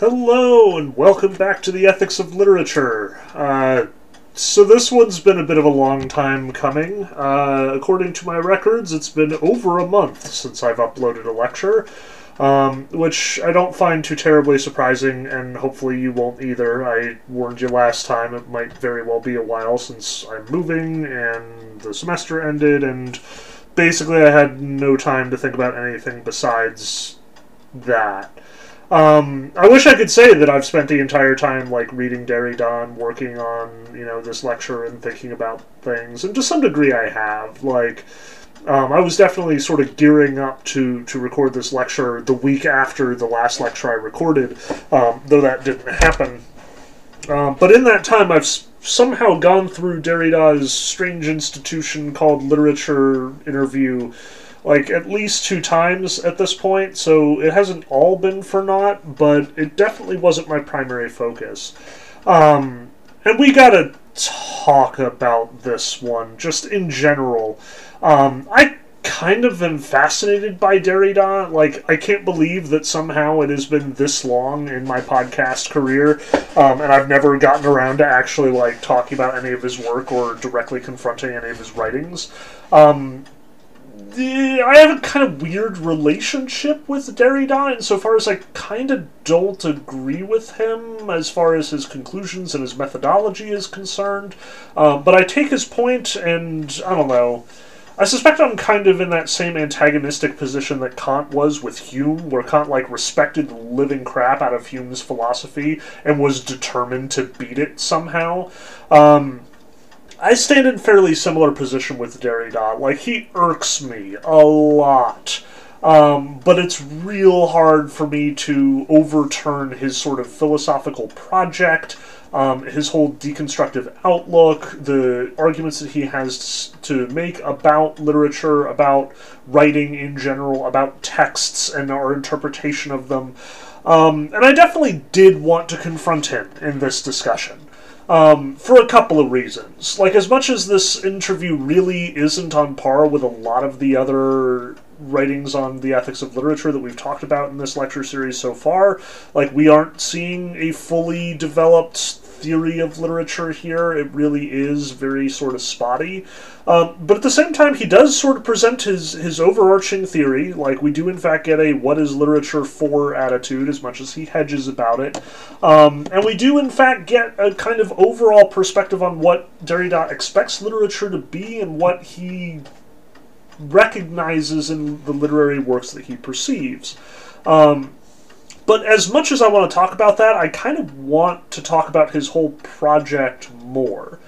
Hello, and welcome back to the Ethics of Literature. Uh, so, this one's been a bit of a long time coming. Uh, according to my records, it's been over a month since I've uploaded a lecture, um, which I don't find too terribly surprising, and hopefully you won't either. I warned you last time it might very well be a while since I'm moving and the semester ended, and basically I had no time to think about anything besides that. Um, I wish I could say that I've spent the entire time like reading Derrida and working on you know this lecture and thinking about things, and to some degree I have. Like, um, I was definitely sort of gearing up to to record this lecture the week after the last lecture I recorded, um, though that didn't happen. Um, but in that time, I've somehow gone through Derrida's strange institution called literature interview like at least two times at this point, so it hasn't all been for naught, but it definitely wasn't my primary focus. Um, and we gotta talk about this one just in general. Um, I kind of am fascinated by Derrida. Like, I can't believe that somehow it has been this long in my podcast career, um, and I've never gotten around to actually like talking about any of his work or directly confronting any of his writings. Um, I have a kind of weird relationship with Derrida insofar as I kind of don't agree with him as far as his conclusions and his methodology is concerned. Um, but I take his point, and I don't know. I suspect I'm kind of in that same antagonistic position that Kant was with Hume, where Kant like respected the living crap out of Hume's philosophy and was determined to beat it somehow. Um, I stand in fairly similar position with Derrida. Like he irks me a lot. Um, but it's real hard for me to overturn his sort of philosophical project, um, his whole deconstructive outlook, the arguments that he has to make about literature, about writing in general, about texts and our interpretation of them. Um, and I definitely did want to confront him in this discussion. Um, for a couple of reasons. Like, as much as this interview really isn't on par with a lot of the other writings on the ethics of literature that we've talked about in this lecture series so far, like, we aren't seeing a fully developed theory of literature here. It really is very sort of spotty. Um, but at the same time, he does sort of present his, his overarching theory. Like, we do, in fact, get a what is literature for attitude, as much as he hedges about it. Um, and we do, in fact, get a kind of overall perspective on what Derrida expects literature to be and what he recognizes in the literary works that he perceives. Um, but as much as I want to talk about that, I kind of want to talk about his whole project more.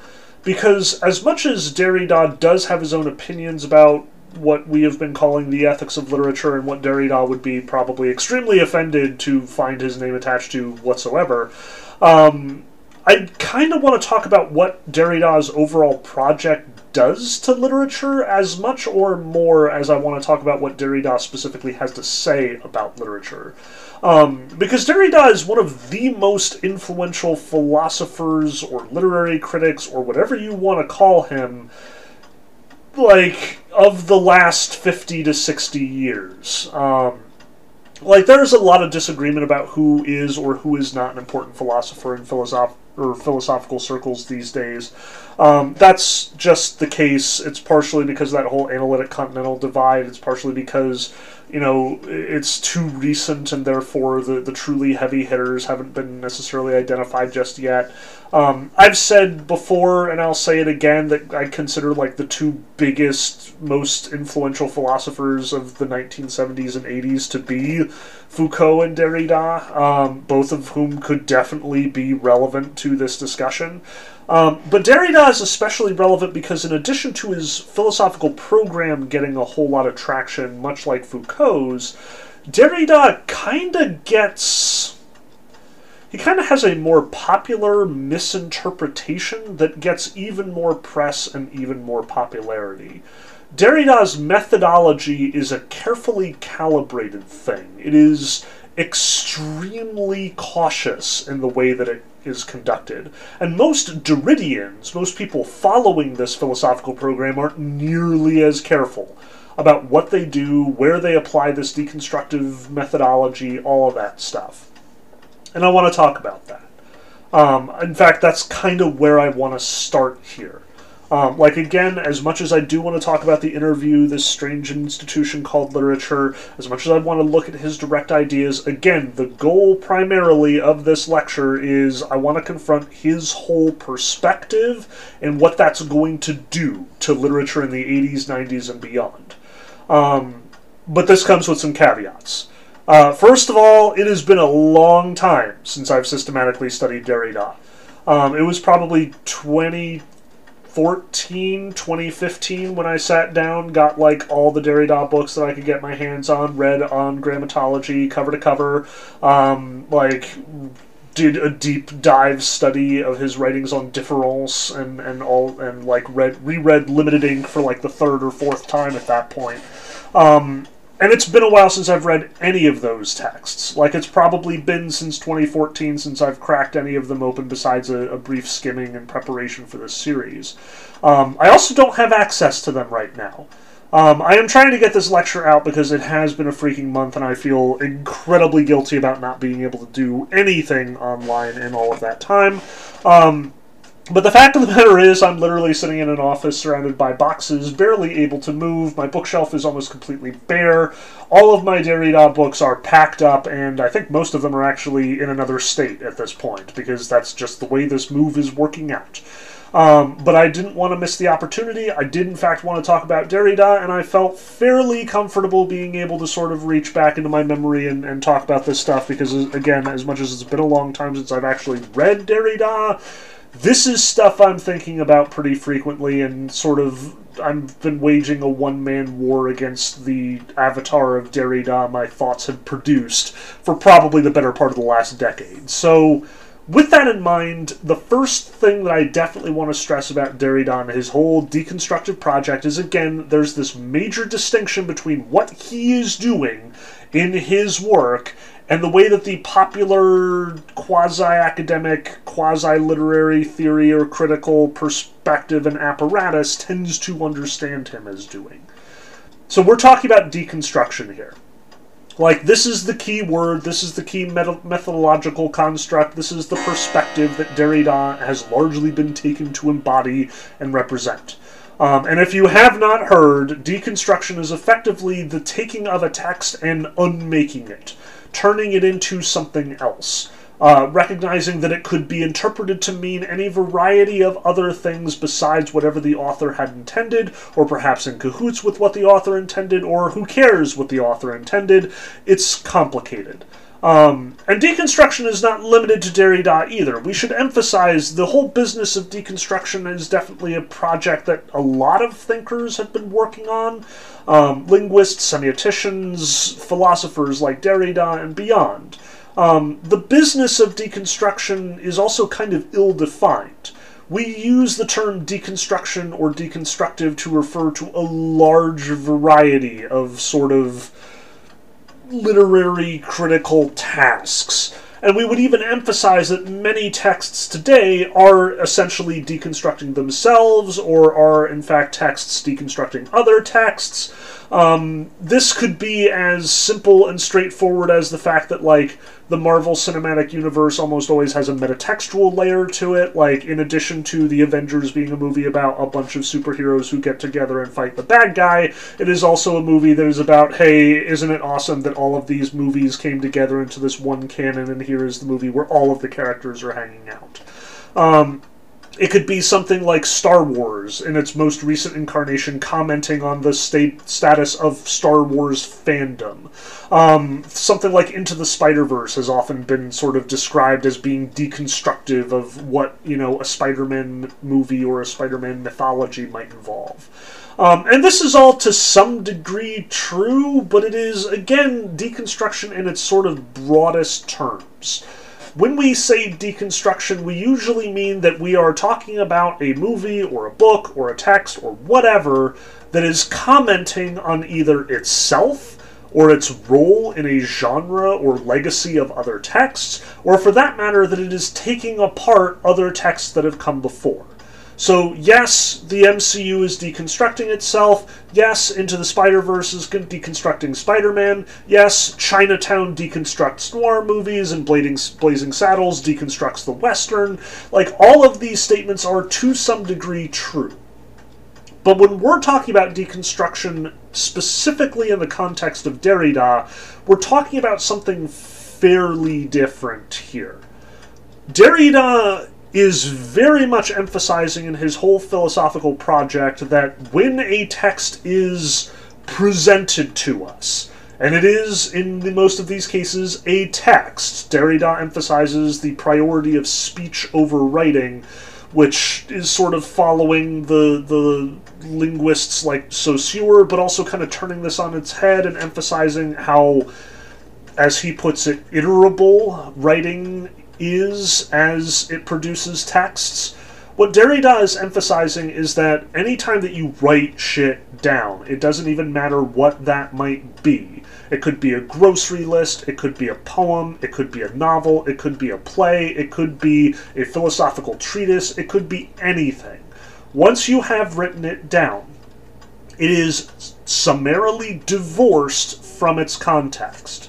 Because as much as Derrida does have his own opinions about what we have been calling the ethics of literature and what Derrida would be probably extremely offended to find his name attached to whatsoever, um, I kind of want to talk about what Derrida's overall project does to literature as much or more as I want to talk about what Derrida specifically has to say about literature. Um, because Derrida is one of the most influential philosophers or literary critics or whatever you want to call him, like, of the last 50 to 60 years. Um, like, there's a lot of disagreement about who is or who is not an important philosopher in philosoph- or philosophical circles these days. Um, that's just the case. It's partially because of that whole analytic continental divide. It's partially because you know it's too recent and therefore the, the truly heavy hitters haven't been necessarily identified just yet. Um, I've said before, and I'll say it again, that I consider like the two biggest, most influential philosophers of the 1970s and 80s to be Foucault and Derrida, um, both of whom could definitely be relevant to this discussion. Um, but Derrida is especially relevant because, in addition to his philosophical program getting a whole lot of traction, much like Foucault's, Derrida kind of gets. He kind of has a more popular misinterpretation that gets even more press and even more popularity. Derrida's methodology is a carefully calibrated thing. It is extremely cautious in the way that it is conducted. And most Derridians, most people following this philosophical program, aren't nearly as careful about what they do, where they apply this deconstructive methodology, all of that stuff. And I want to talk about that. Um, in fact, that's kind of where I want to start here. Um, like, again, as much as I do want to talk about the interview, this strange institution called literature, as much as I want to look at his direct ideas, again, the goal primarily of this lecture is I want to confront his whole perspective and what that's going to do to literature in the 80s, 90s, and beyond. Um, but this comes with some caveats. Uh, first of all, it has been a long time since I've systematically studied Derrida. Um, it was probably 2014, 2015 when I sat down, got like all the Derrida books that I could get my hands on, read Of Grammatology cover to cover, um, like did a deep dive study of his writings on difference and, and all and like read reread Limited Inc for like the third or fourth time at that point. Um, and it's been a while since I've read any of those texts. Like, it's probably been since 2014 since I've cracked any of them open besides a, a brief skimming in preparation for this series. Um, I also don't have access to them right now. Um, I am trying to get this lecture out because it has been a freaking month and I feel incredibly guilty about not being able to do anything online in all of that time. Um, but the fact of the matter is, I'm literally sitting in an office surrounded by boxes, barely able to move. My bookshelf is almost completely bare. All of my Derrida books are packed up, and I think most of them are actually in another state at this point, because that's just the way this move is working out. Um, but I didn't want to miss the opportunity. I did, in fact, want to talk about Derrida, and I felt fairly comfortable being able to sort of reach back into my memory and, and talk about this stuff because, again, as much as it's been a long time since I've actually read Derrida, this is stuff I'm thinking about pretty frequently, and sort of I've been waging a one man war against the avatar of Derrida my thoughts have produced for probably the better part of the last decade. So, with that in mind, the first thing that I definitely want to stress about Derrida and his whole deconstructive project is again, there's this major distinction between what he is doing in his work and the way that the popular quasi academic, quasi literary theory or critical perspective and apparatus tends to understand him as doing. So we're talking about deconstruction here. Like, this is the key word, this is the key methodological construct, this is the perspective that Derrida has largely been taken to embody and represent. Um, and if you have not heard, deconstruction is effectively the taking of a text and unmaking it turning it into something else. Uh, recognizing that it could be interpreted to mean any variety of other things besides whatever the author had intended, or perhaps in cahoots with what the author intended, or who cares what the author intended. It's complicated. Um, and deconstruction is not limited to Derrida either. We should emphasize the whole business of deconstruction is definitely a project that a lot of thinkers have been working on. Um, linguists, semioticians, philosophers like Derrida, and beyond. Um, the business of deconstruction is also kind of ill defined. We use the term deconstruction or deconstructive to refer to a large variety of sort of literary critical tasks. And we would even emphasize that many texts today are essentially deconstructing themselves, or are in fact texts deconstructing other texts. Um, this could be as simple and straightforward as the fact that, like, the Marvel Cinematic Universe almost always has a metatextual layer to it. Like, in addition to the Avengers being a movie about a bunch of superheroes who get together and fight the bad guy, it is also a movie that is about, hey, isn't it awesome that all of these movies came together into this one canon, and here is the movie where all of the characters are hanging out. Um, it could be something like Star Wars in its most recent incarnation, commenting on the state status of Star Wars fandom. Um, something like Into the Spider Verse has often been sort of described as being deconstructive of what you know a Spider-Man movie or a Spider-Man mythology might involve. Um, and this is all to some degree true, but it is again deconstruction in its sort of broadest terms. When we say deconstruction, we usually mean that we are talking about a movie or a book or a text or whatever that is commenting on either itself or its role in a genre or legacy of other texts, or for that matter, that it is taking apart other texts that have come before. So, yes, the MCU is deconstructing itself. Yes, Into the Spider Verse is deconstructing Spider Man. Yes, Chinatown deconstructs noir movies, and Blazing, Blazing Saddles deconstructs the Western. Like, all of these statements are to some degree true. But when we're talking about deconstruction specifically in the context of Derrida, we're talking about something fairly different here. Derrida is very much emphasizing in his whole philosophical project that when a text is presented to us, and it is, in the most of these cases, a text. Derrida emphasizes the priority of speech over writing, which is sort of following the the linguists like Saussure, but also kind of turning this on its head and emphasizing how, as he puts it, iterable writing is as it produces texts. What Derrida is emphasizing is that anytime that you write shit down, it doesn't even matter what that might be. It could be a grocery list, it could be a poem, it could be a novel, it could be a play, it could be a philosophical treatise, it could be anything. Once you have written it down, it is summarily divorced from its context.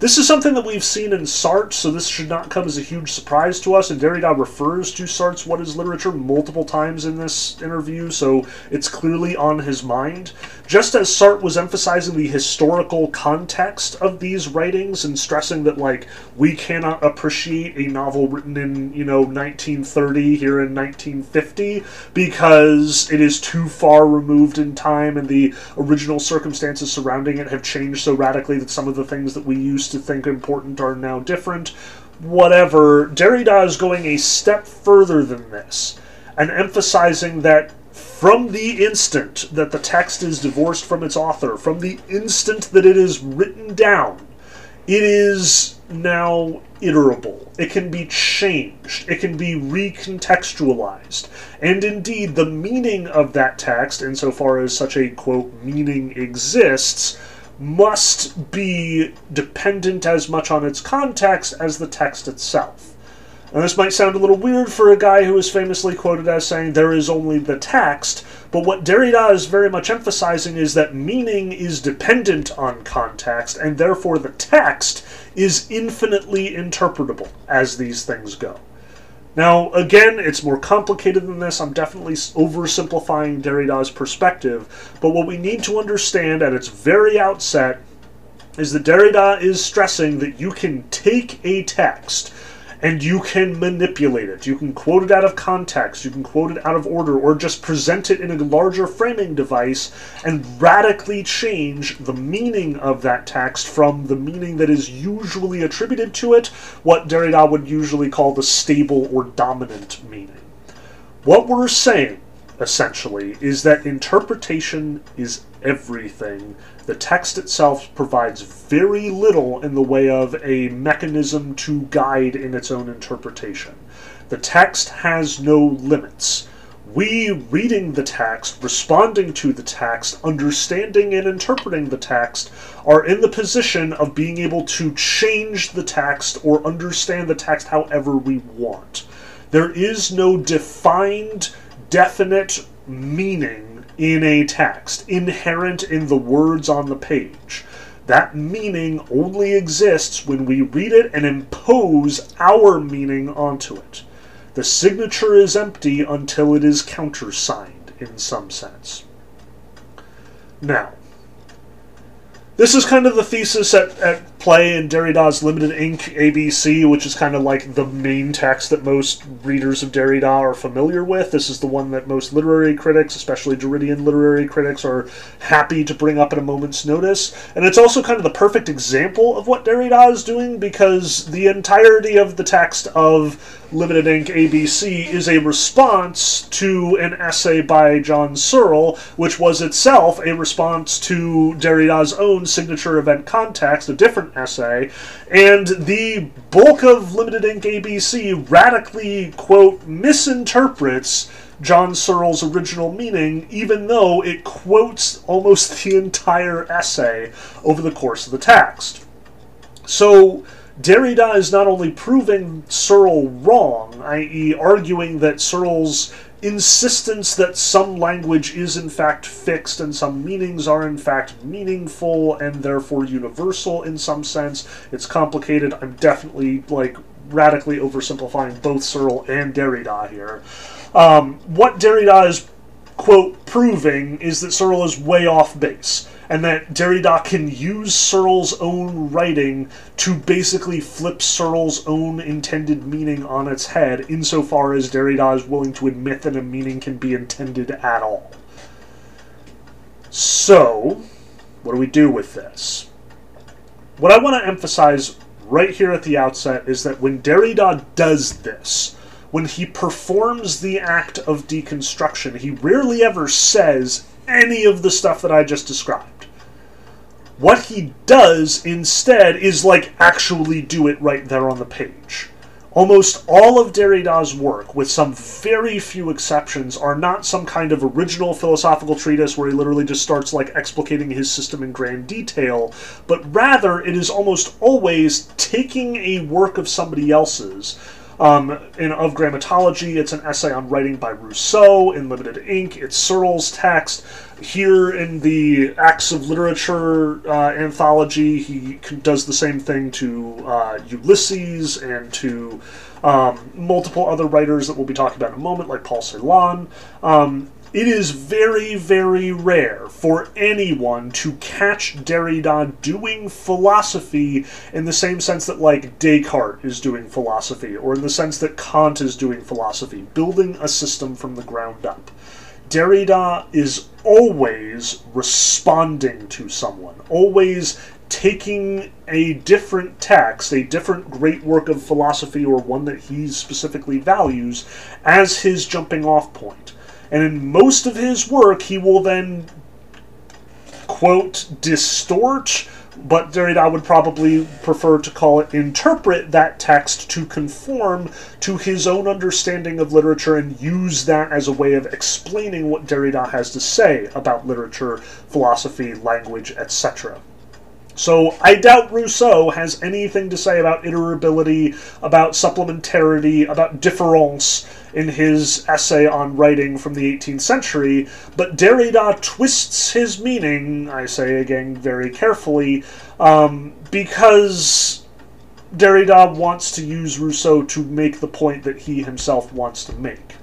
This is something that we've seen in Sartre, so this should not come as a huge surprise to us. And Derrida refers to Sartre's What is Literature multiple times in this interview, so it's clearly on his mind. Just as Sartre was emphasizing the historical context of these writings and stressing that, like, we cannot appreciate a novel written in, you know, 1930 here in 1950 because it is too far removed in time and the original circumstances surrounding it have changed so radically that some of the things that we used to think important are now different. Whatever. Derrida is going a step further than this and emphasizing that from the instant that the text is divorced from its author, from the instant that it is written down, it is now iterable. It can be changed. It can be recontextualized. And indeed, the meaning of that text, insofar as such a quote meaning exists, must be dependent as much on its context as the text itself. And this might sound a little weird for a guy who is famously quoted as saying there is only the text, but what Derrida is very much emphasizing is that meaning is dependent on context, and therefore the text is infinitely interpretable as these things go. Now, again, it's more complicated than this. I'm definitely oversimplifying Derrida's perspective, but what we need to understand at its very outset is that Derrida is stressing that you can take a text and you can manipulate it. You can quote it out of context, you can quote it out of order, or just present it in a larger framing device and radically change the meaning of that text from the meaning that is usually attributed to it, what Derrida would usually call the stable or dominant meaning. What we're saying, essentially, is that interpretation is everything the text itself provides very little in the way of a mechanism to guide in its own interpretation. The text has no limits. We, reading the text, responding to the text, understanding and interpreting the text, are in the position of being able to change the text or understand the text however we want. There is no defined, definite meaning in a text, inherent in the words on the page. That meaning only exists when we read it and impose our meaning onto it. The signature is empty until it is countersigned, in some sense. Now, this is kind of the thesis at, at play in Derrida's Limited Inc. ABC, which is kind of like the main text that most readers of Derrida are familiar with. This is the one that most literary critics, especially Derridian literary critics, are happy to bring up at a moment's notice. And it's also kind of the perfect example of what Derrida is doing because the entirety of the text of Limited Inc. ABC is a response to an essay by John Searle, which was itself a response to Derrida's own signature event context, a different essay, and the bulk of Limited Inc. ABC radically, quote, misinterprets John Searle's original meaning, even though it quotes almost the entire essay over the course of the text. So, Derrida is not only proving Searle wrong, i.e., arguing that Searle's insistence that some language is in fact fixed and some meanings are in fact meaningful and therefore universal in some sense. It's complicated. I'm definitely like radically oversimplifying both Searle and Derrida here. Um, what Derrida is quote proving is that Searle is way off base and that Derrida can use Searle's own writing to basically flip Searle's own intended meaning on its head, insofar as Derrida is willing to admit that a meaning can be intended at all. So, what do we do with this? What I want to emphasize right here at the outset is that when Derrida does this, when he performs the act of deconstruction, he rarely ever says any of the stuff that I just described. What he does instead is like actually do it right there on the page. Almost all of Derrida's work, with some very few exceptions, are not some kind of original philosophical treatise where he literally just starts like explicating his system in grand detail, but rather it is almost always taking a work of somebody else's, um, in Of Grammatology, it's an essay on writing by Rousseau. In Limited Inc, it's Searle's text. Here in the Acts of Literature uh, anthology, he does the same thing to uh, Ulysses and to um, multiple other writers that we'll be talking about in a moment, like Paul Celan. Um, it is very, very rare for anyone to catch Derrida doing philosophy in the same sense that, like, Descartes is doing philosophy, or in the sense that Kant is doing philosophy, building a system from the ground up. Derrida is always responding to someone, always taking a different text, a different great work of philosophy, or one that he specifically values, as his jumping off point and in most of his work, he will then, quote, distort, but Derrida would probably prefer to call it interpret that text to conform to his own understanding of literature and use that as a way of explaining what Derrida has to say about literature, philosophy, language, etc. So I doubt Rousseau has anything to say about iterability, about supplementarity, about difference in his essay on writing from the 18th century, but Derrida twists his meaning, I say again very carefully, um, because Derrida wants to use Rousseau to make the point that he himself wants to make.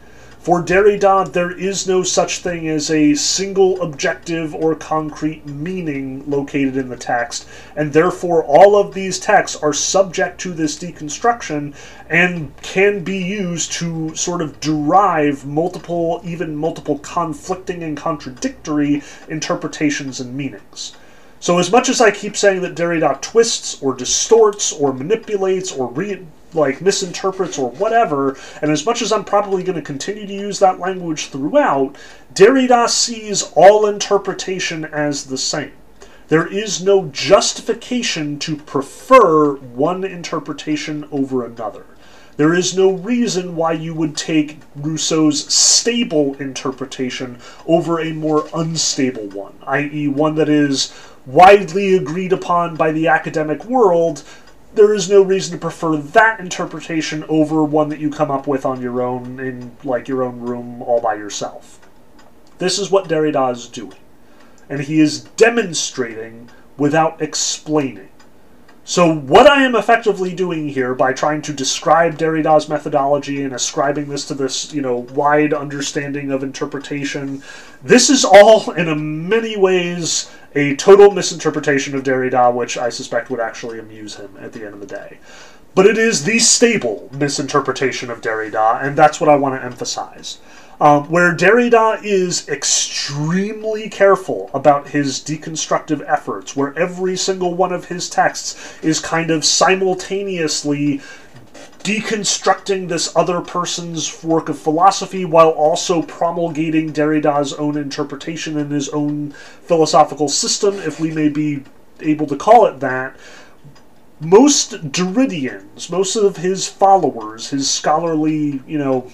For Derrida, there is no such thing as a single objective or concrete meaning located in the text, and therefore all of these texts are subject to this deconstruction and can be used to sort of derive multiple, even multiple conflicting and contradictory interpretations and meanings. So, as much as I keep saying that Derrida twists or distorts or manipulates or re- like misinterprets or whatever, and as much as I'm probably going to continue to use that language throughout, Derrida sees all interpretation as the same. There is no justification to prefer one interpretation over another. There is no reason why you would take Rousseau's stable interpretation over a more unstable one, i.e., one that is widely agreed upon by the academic world, there is no reason to prefer that interpretation over one that you come up with on your own in like your own room all by yourself. This is what Derrida is doing. And he is demonstrating without explaining. So, what I am effectively doing here by trying to describe Derrida's methodology and ascribing this to this, you know, wide understanding of interpretation, this is all in many ways a total misinterpretation of Derrida, which I suspect would actually amuse him at the end of the day. But it is the stable misinterpretation of Derrida, and that's what I want to emphasize. Um, where Derrida is extremely careful about his deconstructive efforts, where every single one of his texts is kind of simultaneously deconstructing this other person's work of philosophy while also promulgating Derrida's own interpretation and his own philosophical system, if we may be able to call it that. Most Derridians, most of his followers, his scholarly, you know,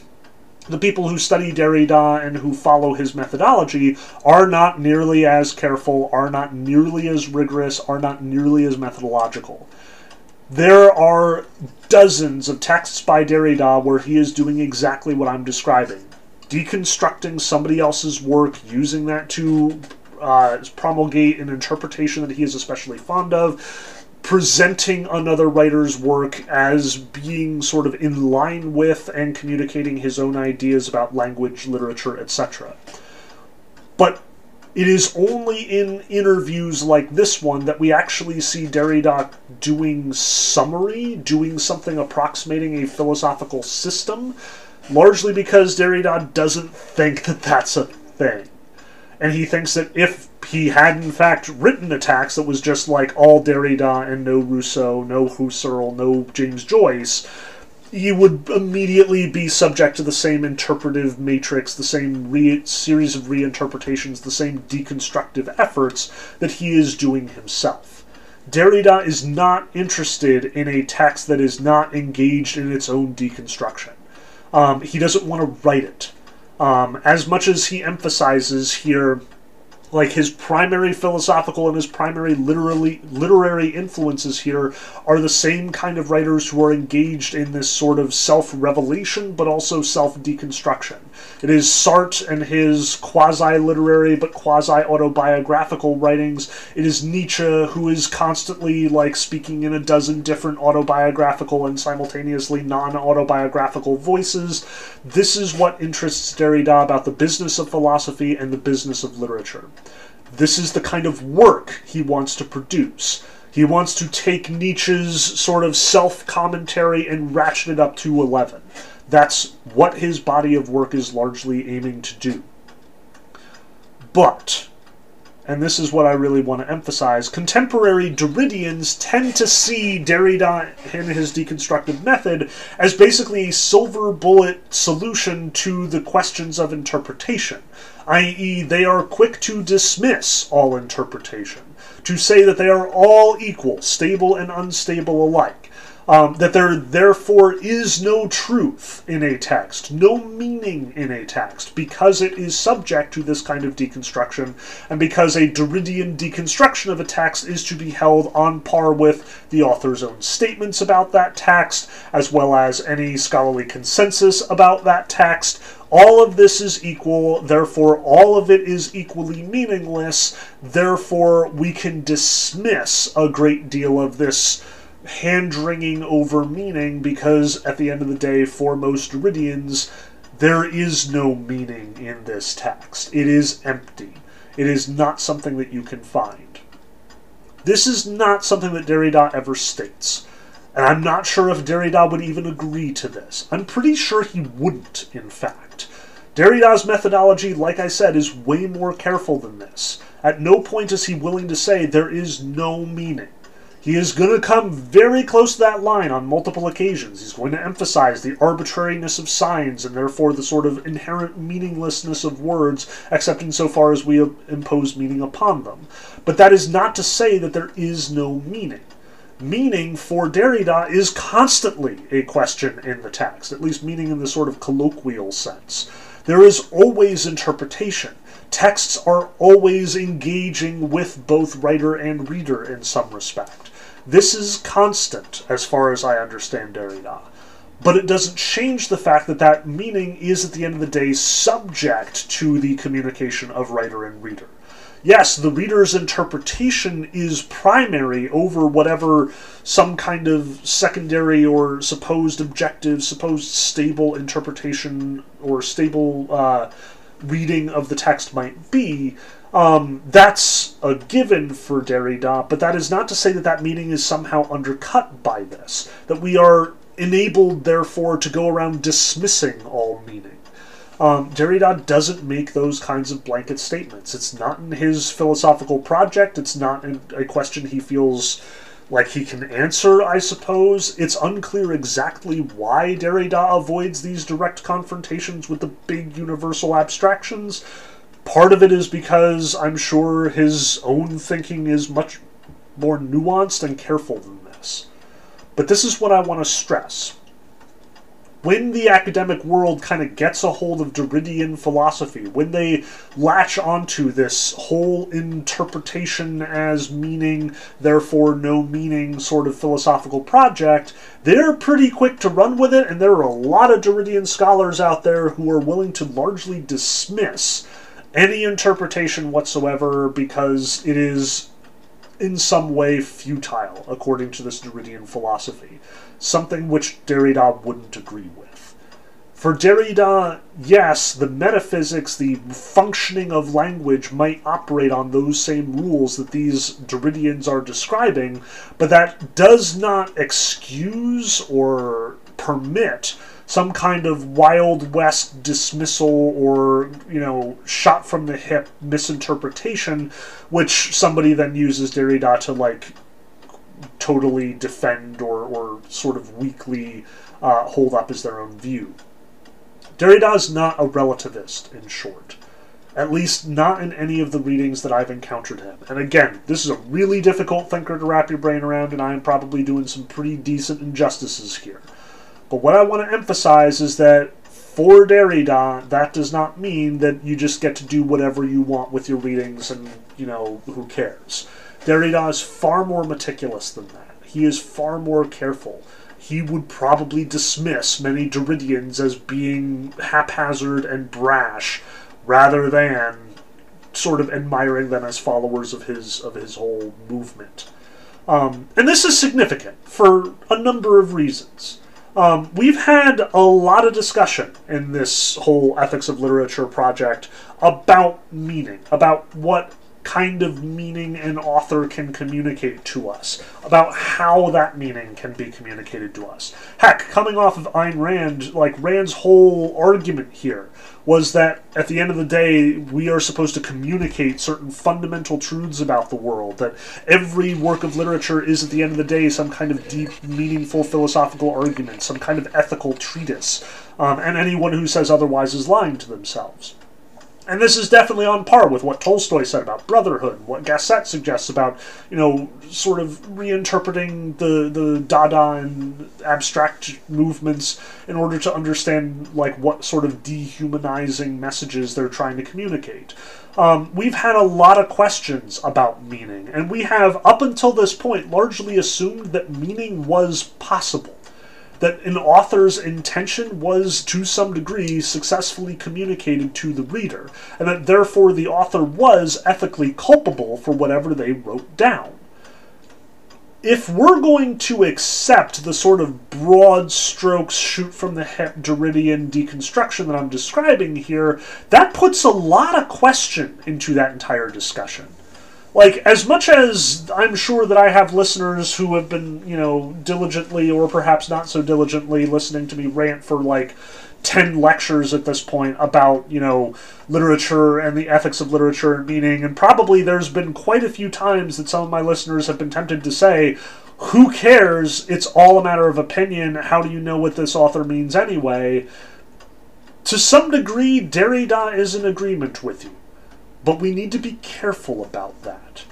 the people who study Derrida and who follow his methodology are not nearly as careful, are not nearly as rigorous, are not nearly as methodological. There are dozens of texts by Derrida where he is doing exactly what I'm describing deconstructing somebody else's work, using that to uh, promulgate an interpretation that he is especially fond of, presenting another writer's work as being sort of in line with and communicating his own ideas about language, literature, etc. But it is only in interviews like this one that we actually see Derrida doing summary, doing something approximating a philosophical system, largely because Derrida doesn't think that that's a thing. And he thinks that if he had in fact written a text that was just like all Derrida and no Rousseau, no Husserl, no James Joyce, he would immediately be subject to the same interpretive matrix, the same re- series of reinterpretations, the same deconstructive efforts that he is doing himself. Derrida is not interested in a text that is not engaged in its own deconstruction. Um, he doesn't want to write it. Um, as much as he emphasizes here like his primary philosophical and his primary literally literary influences here are the same kind of writers who are engaged in this sort of self-revelation but also self-deconstruction. It is Sartre and his quasi-literary but quasi-autobiographical writings. It is Nietzsche who is constantly like speaking in a dozen different autobiographical and simultaneously non-autobiographical voices. This is what interests Derrida about the business of philosophy and the business of literature. This is the kind of work he wants to produce. He wants to take Nietzsche's sort of self commentary and ratchet it up to 11. That's what his body of work is largely aiming to do. But, and this is what I really want to emphasize, contemporary Derridians tend to see Derrida and his deconstructive method as basically a silver bullet solution to the questions of interpretation i.e., they are quick to dismiss all interpretation, to say that they are all equal, stable and unstable alike, um, that there therefore is no truth in a text, no meaning in a text, because it is subject to this kind of deconstruction, and because a Derridian deconstruction of a text is to be held on par with the author's own statements about that text, as well as any scholarly consensus about that text, all of this is equal, therefore all of it is equally meaningless, therefore we can dismiss a great deal of this hand wringing over meaning because at the end of the day, for most Derridians, there is no meaning in this text. It is empty. It is not something that you can find. This is not something that Derrida ever states. And I'm not sure if Derrida would even agree to this. I'm pretty sure he wouldn't, in fact. Derrida's methodology, like I said, is way more careful than this. At no point is he willing to say there is no meaning. He is going to come very close to that line on multiple occasions. He's going to emphasize the arbitrariness of signs and therefore the sort of inherent meaninglessness of words, except insofar as we impose meaning upon them. But that is not to say that there is no meaning meaning for Derrida is constantly a question in the text, at least meaning in the sort of colloquial sense. There is always interpretation. Texts are always engaging with both writer and reader in some respect. This is constant, as far as I understand Derrida. But it doesn't change the fact that that meaning is, at the end of the day, subject to the communication of writer and reader yes, the reader's interpretation is primary over whatever some kind of secondary or supposed objective, supposed stable interpretation or stable uh, reading of the text might be. Um, that's a given for Derrida, but that is not to say that that meaning is somehow undercut by this. That we are enabled, therefore, to go around dismissing all meaning. Um, Derrida doesn't make those kinds of blanket statements. It's not in his philosophical project. It's not a question he feels like he can answer, I suppose. It's unclear exactly why Derrida avoids these direct confrontations with the big universal abstractions. Part of it is because I'm sure his own thinking is much more nuanced and careful than this. But this is what I want to stress. When the academic world kind of gets a hold of Derridian philosophy, when they latch onto this whole interpretation as meaning, therefore no meaning sort of philosophical project, they're pretty quick to run with it, and there are a lot of Derridian scholars out there who are willing to largely dismiss any interpretation whatsoever because it is in some way futile, according to this Derridian philosophy, something which Derrida wouldn't agree with. For Derrida, yes, the metaphysics, the functioning of language might operate on those same rules that these Derridians are describing, but that does not excuse or permit some kind of Wild West dismissal or, you know, shot from the hip misinterpretation, which somebody then uses Derrida to, like, totally defend or, or sort of weakly uh, hold up as their own view. Derrida is not a relativist, in short. At least not in any of the readings that I've encountered him. And again, this is a really difficult thinker to wrap your brain around, and I am probably doing some pretty decent injustices here. But what I want to emphasize is that for Derrida, that does not mean that you just get to do whatever you want with your readings and, you know, who cares. Derrida is far more meticulous than that. He is far more careful. He would probably dismiss many Derridians as being haphazard and brash rather than sort of admiring them as followers of his of his whole movement. Um, and this is significant for a number of reasons. Um, we've had a lot of discussion in this whole ethics of literature project about meaning, about what kind of meaning an author can communicate to us, about how that meaning can be communicated to us. Heck, coming off of Ayn Rand, like Rand's whole argument here was that at the end of the day, we are supposed to communicate certain fundamental truths about the world, that every work of literature is at the end of the day some kind of deep, meaningful philosophical argument, some kind of ethical treatise, um, and anyone who says otherwise is lying to themselves. And this is definitely on par with what Tolstoy said about brotherhood, and what Gasset suggests about, you know, sort of reinterpreting the, the Dada and abstract movements in order to understand, like, what sort of dehumanizing messages they're trying to communicate. Um, we've had a lot of questions about meaning, and we have, up until this point, largely assumed that meaning was possible that an author's intention was, to some degree, successfully communicated to the reader, and that therefore the author was ethically culpable for whatever they wrote down. If we're going to accept the sort of broad strokes shoot from the hip Derridian deconstruction that I'm describing here, that puts a lot of question into that entire discussion like as much as I'm sure that I have listeners who have been, you know, diligently or perhaps not so diligently listening to me rant for like 10 lectures at this point about, you know, literature and the ethics of literature and meaning and probably there's been quite a few times that some of my listeners have been tempted to say, who cares? It's all a matter of opinion. How do you know what this author means anyway? To some degree, Derrida is in agreement with you. But we need to be careful about that.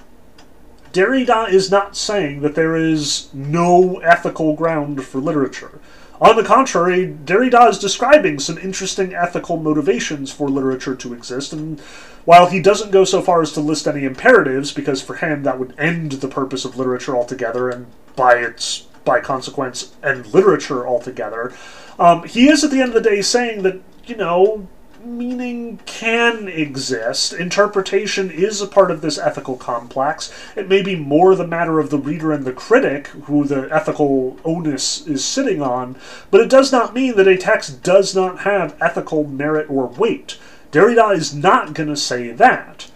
Derrida is not saying that there is no ethical ground for literature. On the contrary, Derrida is describing some interesting ethical motivations for literature to exist, and while he doesn't go so far as to list any imperatives, because for him that would end the purpose of literature altogether, and by its by consequence end literature altogether, um, he is at the end of the day saying that you know meaning can exist. Interpretation is a part of this ethical complex. It may be more the matter of the reader and the critic, who the ethical onus is sitting on, but it does not mean that a text does not have ethical merit or weight. Derrida is not going to say that.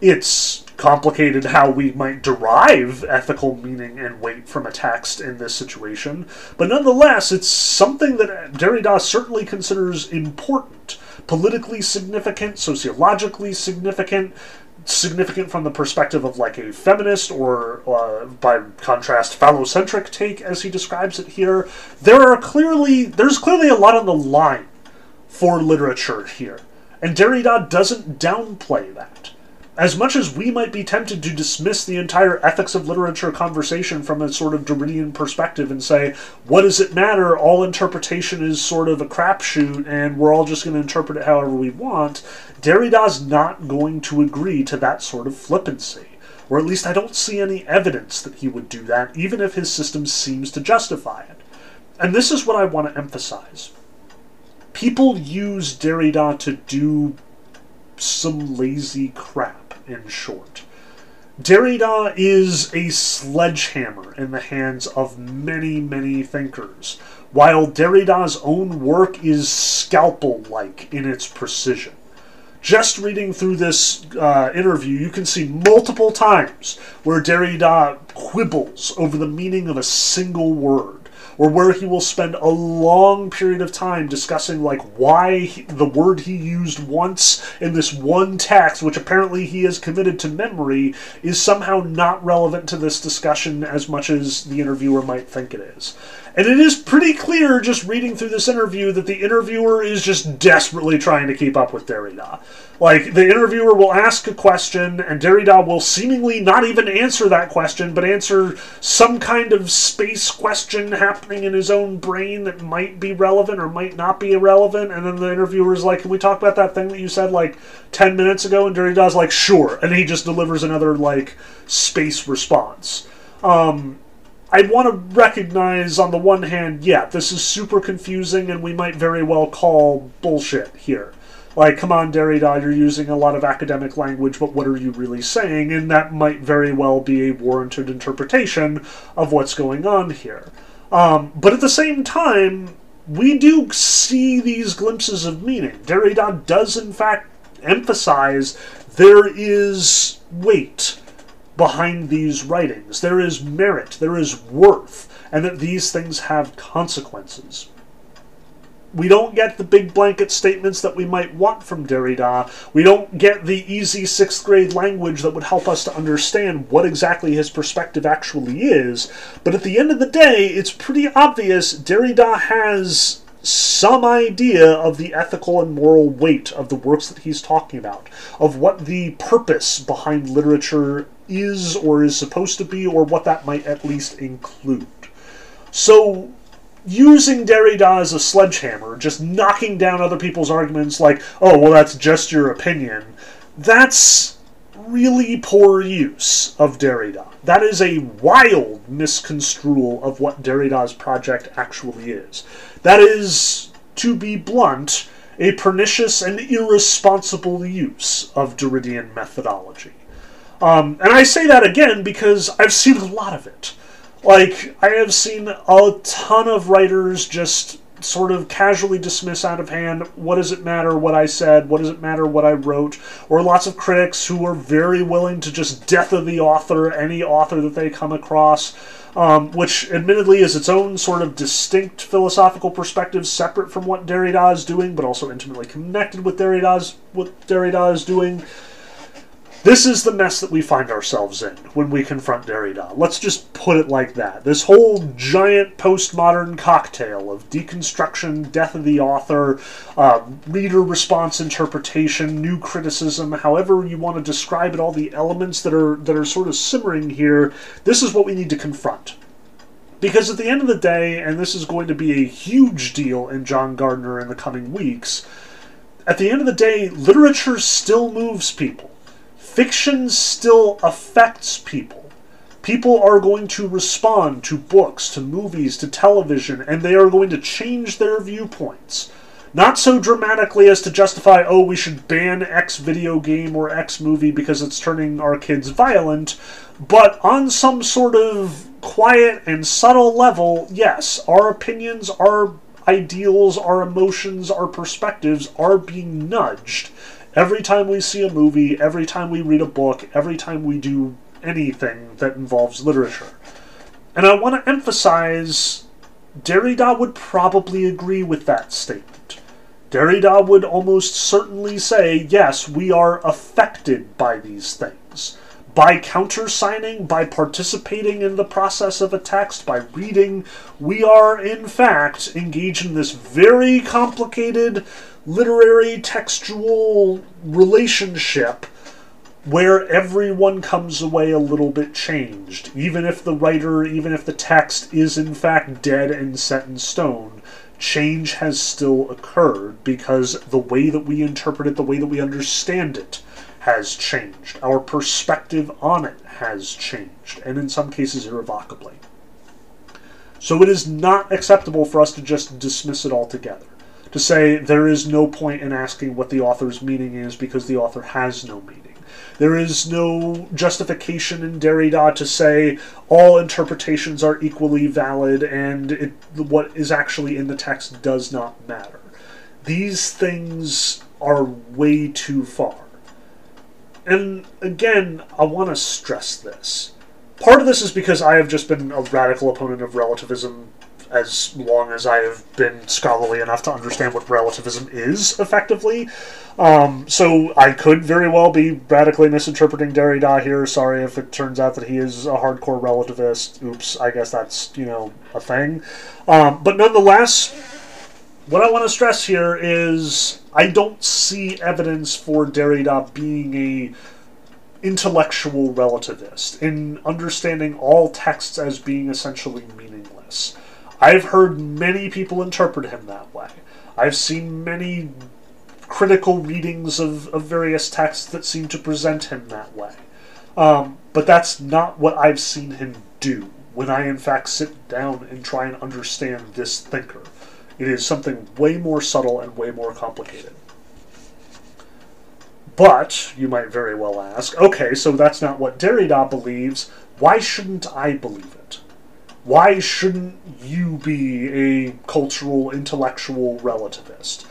It's complicated how we might derive ethical meaning and weight from a text in this situation, but nonetheless, it's something that Derrida certainly considers important politically significant, sociologically significant, significant from the perspective of like a feminist or, uh, by contrast, phallocentric take, as he describes it here. There are clearly there's clearly a lot on the line for literature here, and Derrida doesn't downplay that. As much as we might be tempted to dismiss the entire ethics of literature conversation from a sort of Derridian perspective and say, what does it matter? All interpretation is sort of a crapshoot and we're all just going to interpret it however we want, Derrida's not going to agree to that sort of flippancy. Or at least I don't see any evidence that he would do that, even if his system seems to justify it. And this is what I want to emphasize. People use Derrida to do some lazy crap in short. Derrida is a sledgehammer in the hands of many, many thinkers, while Derrida's own work is scalpel like in its precision. Just reading through this uh, interview, you can see multiple times where Derrida quibbles over the meaning of a single word or where he will spend a long period of time discussing like why he, the word he used once in this one text, which apparently he has committed to memory, is somehow not relevant to this discussion as much as the interviewer might think it is. And it is pretty clear just reading through this interview that the interviewer is just desperately trying to keep up with Derrida. Like, the interviewer will ask a question, and Derrida will seemingly not even answer that question, but answer some kind of space question happening in his own brain that might be relevant or might not be irrelevant. And then the interviewer is like, Can we talk about that thing that you said like 10 minutes ago? And Derrida's like, Sure. And he just delivers another, like, space response. Um, I want to recognize, on the one hand, yeah, this is super confusing, and we might very well call bullshit here. Like, come on, Derrida, you're using a lot of academic language, but what are you really saying? And that might very well be a warranted interpretation of what's going on here. Um, but at the same time, we do see these glimpses of meaning. Derrida does, in fact, emphasize there is weight behind these writings. There is merit, there is worth, and that these things have consequences. We don't get the big blanket statements that we might want from Derrida. We don't get the easy sixth grade language that would help us to understand what exactly his perspective actually is. But at the end of the day, it's pretty obvious Derrida has some idea of the ethical and moral weight of the works that he's talking about, of what the purpose behind literature is or is supposed to be, or what that might at least include. So, using Derrida as a sledgehammer, just knocking down other people's arguments like, oh, well, that's just your opinion, that's really poor use of Derrida. That is a wild misconstrual of what Derrida's project actually is. That is, to be blunt, a pernicious and irresponsible use of Derridian methodology. Um, and I say that again because I've seen a lot of it. Like, I have seen a ton of writers just sort of casually dismiss out of hand what does it matter what I said, what does it matter what I wrote, or lots of critics who are very willing to just death of the author, any author that they come across. Um, which admittedly is its own sort of distinct philosophical perspective, separate from what Derrida is doing, but also intimately connected with Derrida's what Derrida is doing. This is the mess that we find ourselves in when we confront Derrida. Let's just put it like that. This whole giant postmodern cocktail of deconstruction, death of the author, uh, reader response interpretation, new criticism, however you want to describe it, all the elements that are that are sort of simmering here. This is what we need to confront. Because at the end of the day, and this is going to be a huge deal in John Gardner in the coming weeks, at the end of the day, literature still moves people fiction still affects people. People are going to respond to books, to movies, to television, and they are going to change their viewpoints. Not so dramatically as to justify, oh, we should ban X video game or X movie because it's turning our kids violent, but on some sort of quiet and subtle level, yes, our opinions, our ideals, our emotions, our perspectives are being nudged Every time we see a movie, every time we read a book, every time we do anything that involves literature. And I want to emphasize Derrida would probably agree with that statement. Derrida would almost certainly say, yes, we are affected by these things. By countersigning, by participating in the process of a text, by reading, we are in fact engaged in this very complicated literary textual relationship where everyone comes away a little bit changed, even if the writer, even if the text is in fact dead and set in stone. Change has still occurred because the way that we interpret it, the way that we understand it, has changed. Our perspective on it has changed, and in some cases irrevocably. So it is not acceptable for us to just dismiss it altogether. To say there is no point in asking what the author's meaning is because the author has no meaning. There is no justification in Derrida to say all interpretations are equally valid and it, what is actually in the text does not matter. These things are way too far. And again, I want to stress this. Part of this is because I have just been a radical opponent of relativism as long as I have been scholarly enough to understand what relativism is effectively. Um, so I could very well be radically misinterpreting Derrida here. Sorry if it turns out that he is a hardcore relativist. Oops, I guess that's, you know, a thing. Um, but nonetheless, what I want to stress here is I don't see evidence for Derrida being a intellectual relativist in understanding all texts as being essentially meaningless. I've heard many people interpret him that way. I've seen many critical readings of, of various texts that seem to present him that way. Um, but that's not what I've seen him do when I, in fact, sit down and try and understand this thinker. It is something way more subtle and way more complicated. But, you might very well ask, okay, so that's not what Derrida believes. Why shouldn't I believe it? Why shouldn't you be a cultural, intellectual relativist?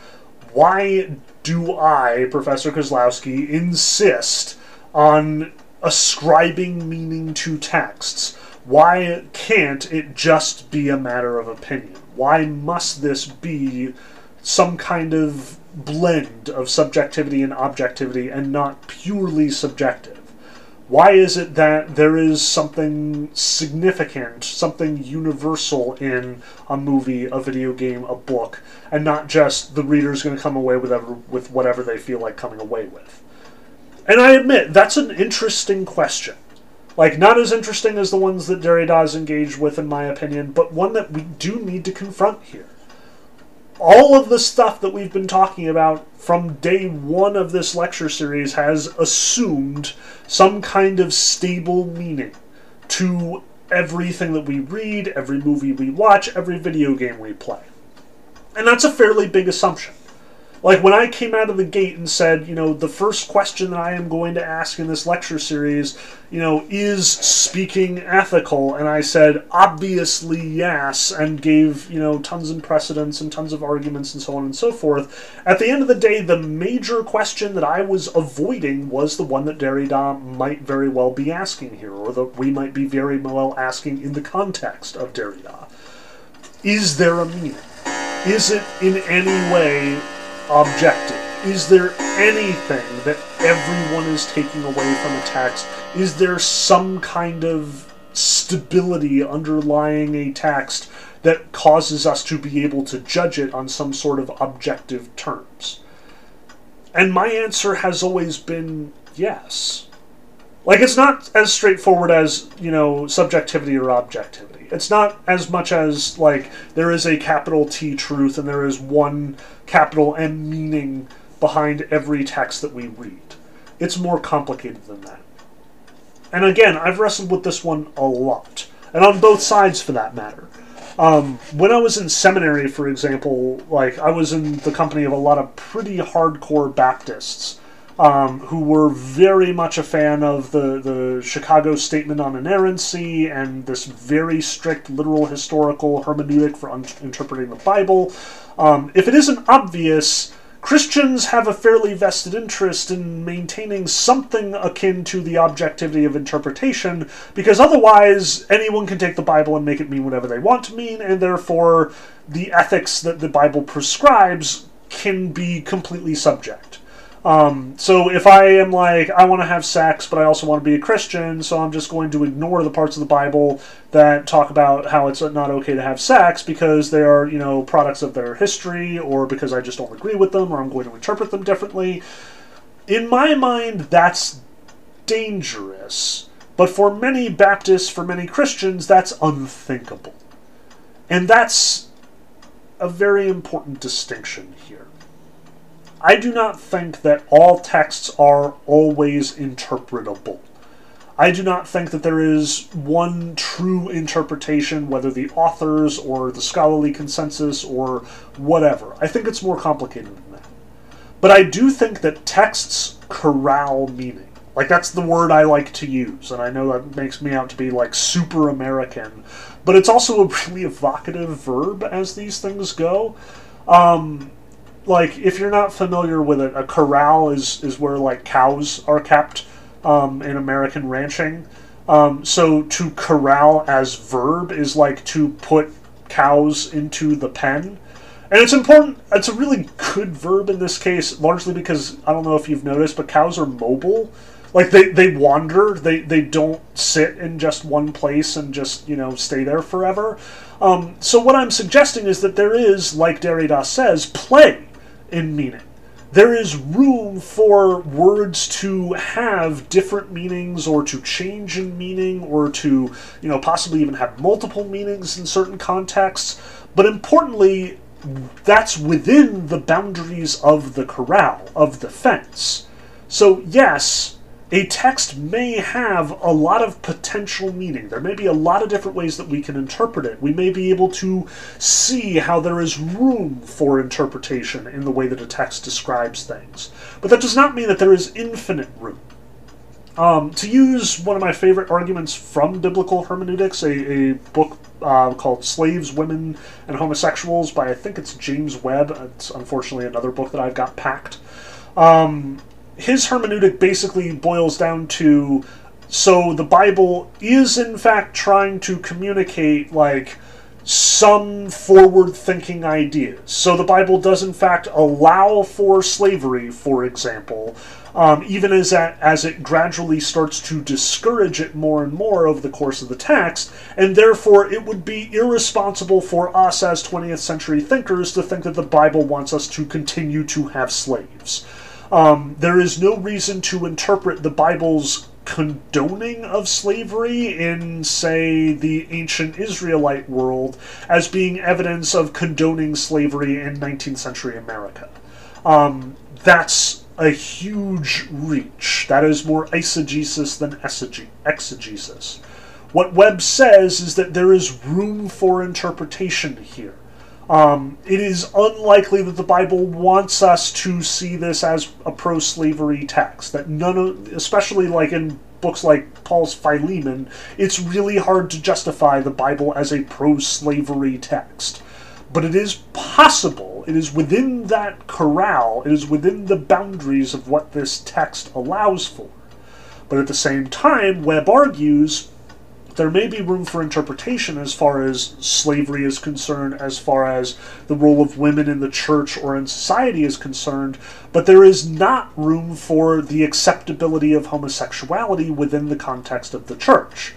Why do I, Professor Kozlowski, insist on ascribing meaning to texts? Why can't it just be a matter of opinion? Why must this be some kind of blend of subjectivity and objectivity and not purely subjective? Why is it that there is something significant, something universal in a movie, a video game, a book, and not just the reader's going to come away with, ever, with whatever they feel like coming away with? And I admit, that's an interesting question. Like, not as interesting as the ones that Derrida is engaged with, in my opinion, but one that we do need to confront here all of the stuff that we've been talking about from day one of this lecture series has assumed some kind of stable meaning to everything that we read, every movie we watch, every video game we play. And that's a fairly big assumption. Like when I came out of the gate and said, you know, the first question that I am going to ask in this lecture series, you know, is speaking ethical? And I said, obviously yes, and gave, you know, tons of precedents and tons of arguments and so on and so forth. At the end of the day, the major question that I was avoiding was the one that Derrida might very well be asking here, or that we might be very well asking in the context of Derrida. Is there a meaning? Is it in any way objective? Is there anything that everyone is taking away from a text? Is there some kind of stability underlying a text that causes us to be able to judge it on some sort of objective terms? And my answer has always been yes. Like, it's not as straightforward as, you know, subjectivity or objectivity. It's not as much as, like, there is a capital T truth and there is one capital M meaning behind every text that we read. It's more complicated than that. And again, I've wrestled with this one a lot, and on both sides for that matter. Um, when I was in seminary, for example, like I was in the company of a lot of pretty hardcore Baptists um, who were very much a fan of the, the Chicago Statement on Inerrancy and this very strict literal historical hermeneutic for un- interpreting the Bible. Um, if it isn't obvious, Christians have a fairly vested interest in maintaining something akin to the objectivity of interpretation, because otherwise anyone can take the Bible and make it mean whatever they want to mean, and therefore the ethics that the Bible prescribes can be completely subject. Um, so if I am like, I want to have sex, but I also want to be a Christian, so I'm just going to ignore the parts of the Bible that talk about how it's not okay to have sex because they are, you know, products of their history, or because I just don't agree with them, or I'm going to interpret them differently. In my mind, that's dangerous, but for many Baptists, for many Christians, that's unthinkable. And that's a very important distinction here. I do not think that all texts are always interpretable. I do not think that there is one true interpretation, whether the authors or the scholarly consensus or whatever. I think it's more complicated than that. But I do think that texts corral meaning. Like, that's the word I like to use, and I know that makes me out to be like super American. But it's also a really evocative verb as these things go. Um, like, if you're not familiar with it, a corral is, is where like cows are kept um, in American ranching. Um, so to corral as verb is like to put cows into the pen. And it's important, it's a really good verb in this case, largely because I don't know if you've noticed, but cows are mobile. Like they, they wander, they, they don't sit in just one place and just, you know, stay there forever. Um, so what I'm suggesting is that there is, like Derrida says, play in meaning there is room for words to have different meanings or to change in meaning or to, you know, possibly even have multiple meanings in certain contexts. But importantly, that's within the boundaries of the corral, of the fence. So, yes, a text may have a lot of potential meaning. There may be a lot of different ways that we can interpret it. We may be able to see how there is room for interpretation in the way that a text describes things. But that does not mean that there is infinite room. Um, to use one of my favorite arguments from biblical hermeneutics, a, a book uh, called Slaves, Women, and Homosexuals by I think it's James Webb. It's unfortunately another book that I've got packed. Um, his hermeneutic basically boils down to so the Bible is in fact trying to communicate like some forward thinking ideas. So the Bible does in fact allow for slavery, for example, um, even as, that, as it gradually starts to discourage it more and more over the course of the text, and therefore it would be irresponsible for us as 20th century thinkers to think that the Bible wants us to continue to have slaves. Um, there is no reason to interpret the Bible's condoning of slavery in, say, the ancient Israelite world as being evidence of condoning slavery in 19th century America. Um, that's a huge reach. That is more eisegesis than exegesis. What Webb says is that there is room for interpretation here. Um, it is unlikely that the Bible wants us to see this as a pro-slavery text. That none of, especially like in books like Paul's Philemon, it's really hard to justify the Bible as a pro-slavery text. But it is possible. It is within that corral. It is within the boundaries of what this text allows for. But at the same time, Webb argues there may be room for interpretation as far as slavery is concerned, as far as the role of women in the church or in society is concerned, but there is not room for the acceptability of homosexuality within the context of the church.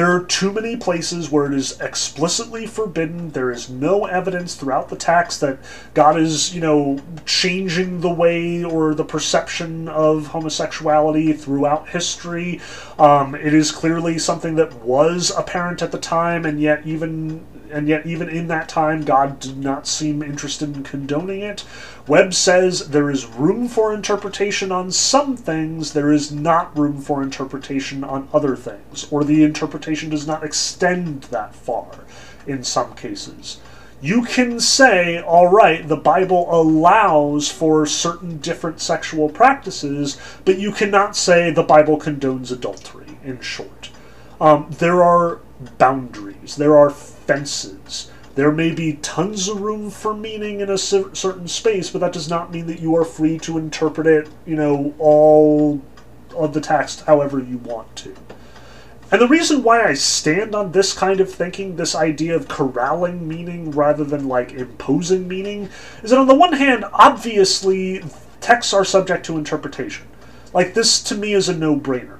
There are too many places where it is explicitly forbidden. There is no evidence throughout the text that God is, you know, changing the way or the perception of homosexuality throughout history. Um, it is clearly something that was apparent at the time, and yet even and yet even in that time, God did not seem interested in condoning it. Webb says there is room for interpretation on some things, there is not room for interpretation on other things, or the interpretation does not extend that far in some cases. You can say, all right, the Bible allows for certain different sexual practices, but you cannot say the Bible condones adultery, in short. Um, there are boundaries, there are fences. There may be tons of room for meaning in a certain space, but that does not mean that you are free to interpret it, you know, all of the text however you want to. And the reason why I stand on this kind of thinking, this idea of corralling meaning rather than like imposing meaning, is that on the one hand, obviously, texts are subject to interpretation. Like, this to me is a no brainer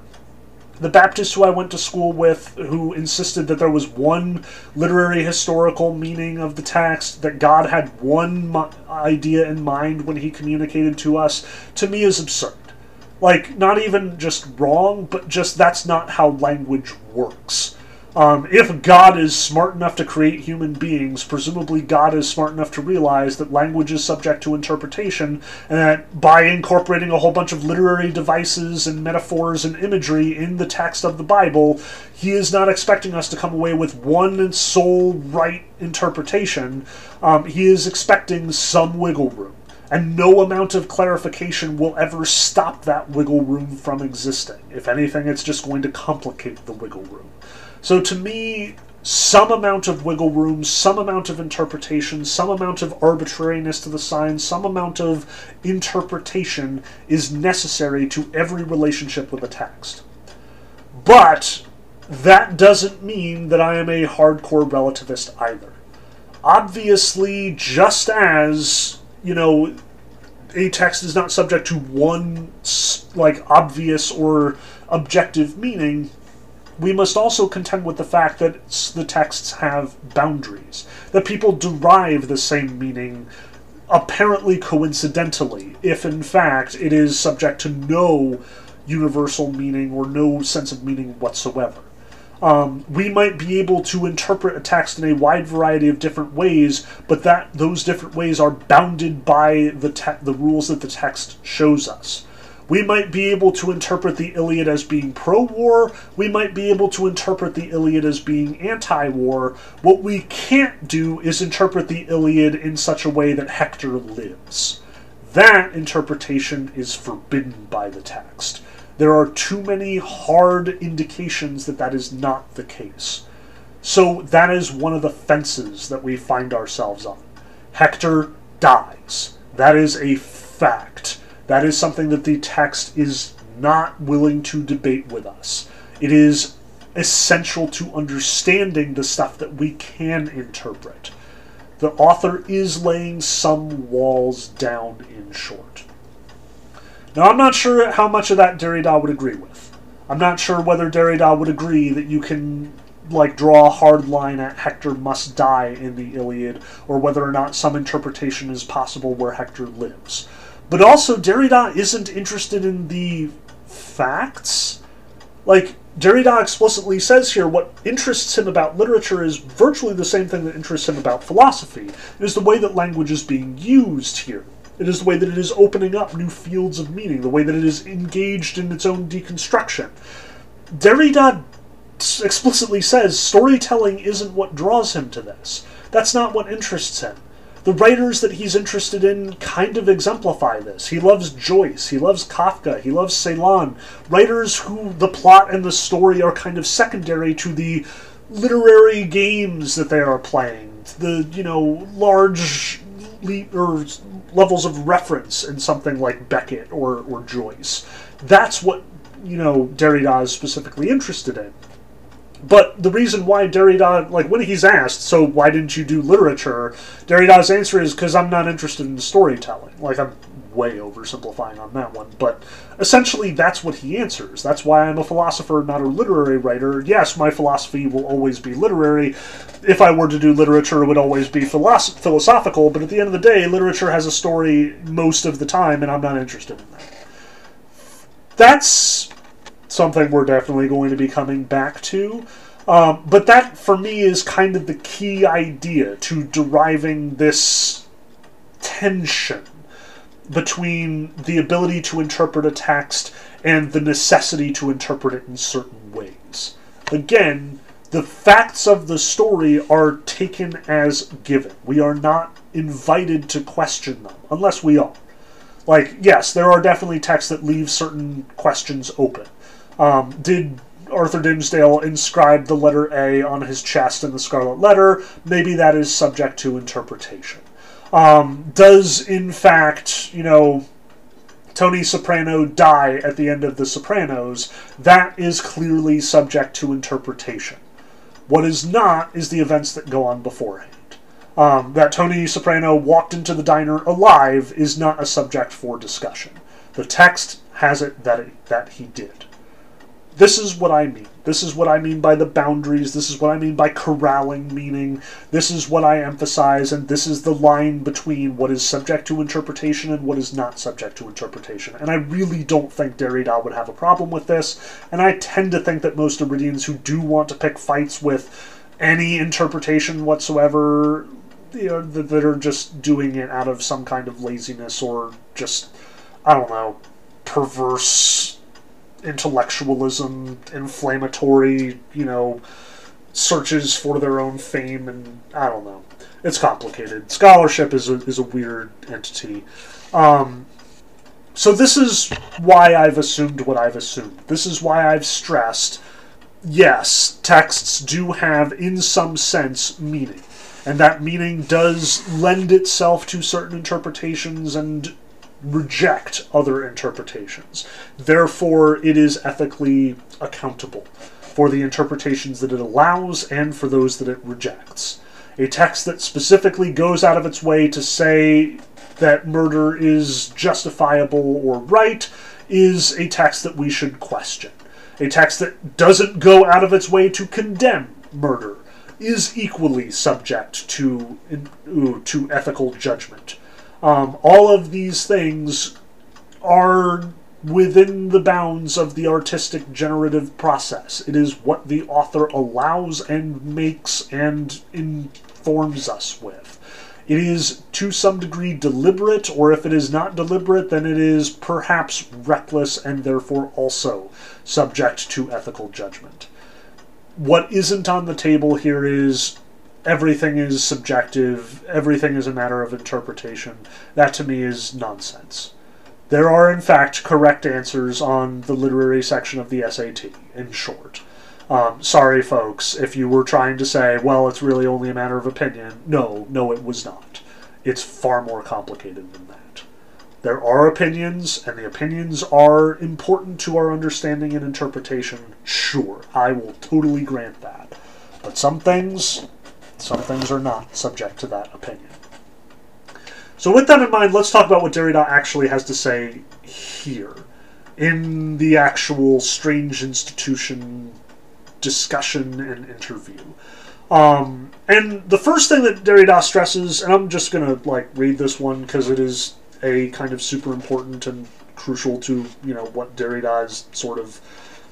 the Baptists who I went to school with, who insisted that there was one literary historical meaning of the text, that God had one idea in mind when he communicated to us, to me is absurd. Like, not even just wrong, but just that's not how language works. Um, if God is smart enough to create human beings, presumably God is smart enough to realize that language is subject to interpretation, and that by incorporating a whole bunch of literary devices and metaphors and imagery in the text of the Bible, He is not expecting us to come away with one sole right interpretation. Um, he is expecting some wiggle room. And no amount of clarification will ever stop that wiggle room from existing. If anything, it's just going to complicate the wiggle room. So to me, some amount of wiggle room, some amount of interpretation, some amount of arbitrariness to the signs, some amount of interpretation is necessary to every relationship with a text. But that doesn't mean that I am a hardcore relativist either. Obviously, just as, you know, a text is not subject to one, like, obvious or objective meaning, we must also contend with the fact that the texts have boundaries, that people derive the same meaning apparently coincidentally, if in fact it is subject to no universal meaning or no sense of meaning whatsoever. Um, we might be able to interpret a text in a wide variety of different ways, but that those different ways are bounded by the te- the rules that the text shows us. We might be able to interpret the Iliad as being pro war. We might be able to interpret the Iliad as being anti war. What we can't do is interpret the Iliad in such a way that Hector lives. That interpretation is forbidden by the text. There are too many hard indications that that is not the case. So that is one of the fences that we find ourselves on. Hector dies. That is a fact. That is something that the text is not willing to debate with us. It is essential to understanding the stuff that we can interpret. The author is laying some walls down in short. Now, I'm not sure how much of that Derrida would agree with. I'm not sure whether Derrida would agree that you can like draw a hard line at Hector must die in the Iliad, or whether or not some interpretation is possible where Hector lives. But also, Derrida isn't interested in the facts. Like, Derrida explicitly says here what interests him about literature is virtually the same thing that interests him about philosophy. It is the way that language is being used here. It is the way that it is opening up new fields of meaning, the way that it is engaged in its own deconstruction. Derrida explicitly says storytelling isn't what draws him to this. That's not what interests him the writers that he's interested in kind of exemplify this. He loves Joyce, he loves Kafka, he loves Celan, writers who the plot and the story are kind of secondary to the literary games that they are playing, the you know large le- or levels of reference in something like Beckett or or Joyce. That's what you know Derrida is specifically interested in. But the reason why Derrida, like when he's asked, so why didn't you do literature? Derrida's answer is because I'm not interested in storytelling. Like I'm way oversimplifying on that one, but essentially that's what he answers. That's why I'm a philosopher, not a literary writer. Yes, my philosophy will always be literary. If I were to do literature, it would always be philosoph- philosophical, but at the end of the day, literature has a story most of the time, and I'm not interested in that. That's something we're definitely going to be coming back to. Um, but that, for me, is kind of the key idea to deriving this tension between the ability to interpret a text and the necessity to interpret it in certain ways. Again, the facts of the story are taken as given. We are not invited to question them, unless we are. Like, yes, there are definitely texts that leave certain questions open. Um, did Arthur Dimmesdale inscribe the letter A on his chest in the Scarlet Letter? Maybe that is subject to interpretation. Um, does, in fact, you know, Tony Soprano die at the end of The Sopranos? That is clearly subject to interpretation. What is not is the events that go on beforehand. Um, that Tony Soprano walked into the diner alive is not a subject for discussion. The text has it that, it, that he did. This is what I mean. This is what I mean by the boundaries. This is what I mean by corralling meaning. This is what I emphasize, and this is the line between what is subject to interpretation and what is not subject to interpretation. And I really don't think Derrida would have a problem with this, and I tend to think that most Derridians who do want to pick fights with any interpretation whatsoever, you know, that are just doing it out of some kind of laziness or just, I don't know, perverse intellectualism, inflammatory, you know, searches for their own fame, and I don't know. It's complicated. Scholarship is a, is a weird entity. Um, so this is why I've assumed what I've assumed. This is why I've stressed, yes, texts do have, in some sense, meaning. And that meaning does lend itself to certain interpretations and reject other interpretations. Therefore, it is ethically accountable for the interpretations that it allows and for those that it rejects. A text that specifically goes out of its way to say that murder is justifiable or right is a text that we should question. A text that doesn't go out of its way to condemn murder is equally subject to, uh, to ethical judgment. Um, all of these things are within the bounds of the artistic generative process. It is what the author allows and makes and informs us with. It is to some degree deliberate, or if it is not deliberate, then it is perhaps reckless and therefore also subject to ethical judgment. What isn't on the table here is everything is subjective, everything is a matter of interpretation. That to me is nonsense. There are, in fact, correct answers on the literary section of the SAT, in short. Um, sorry, folks, if you were trying to say, well, it's really only a matter of opinion. No, no, it was not. It's far more complicated than that. There are opinions, and the opinions are important to our understanding and interpretation. Sure, I will totally grant that. But some things, some things are not subject to that opinion. So, with that in mind, let's talk about what Derrida actually has to say here in the actual strange institution discussion and interview. Um, and the first thing that Derrida stresses, and I'm just going to like read this one because it is a kind of super important and crucial to you know what Derrida is sort of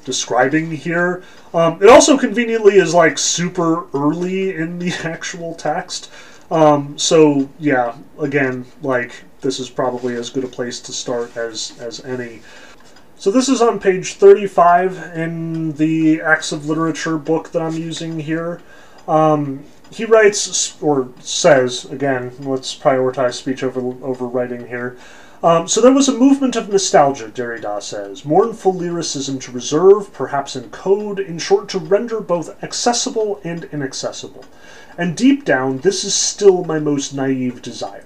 describing here. Um, it also conveniently is like super early in the actual text. Um, so yeah, again, like this is probably as good a place to start as as any. So this is on page 35 in the Acts of Literature book that I'm using here. Um, he writes or says again. Let's prioritize speech over over writing here. Um, so there was a movement of nostalgia, Derrida says, mournful lyricism to reserve, perhaps in code, in short, to render both accessible and inaccessible. And deep down, this is still my most naive desire.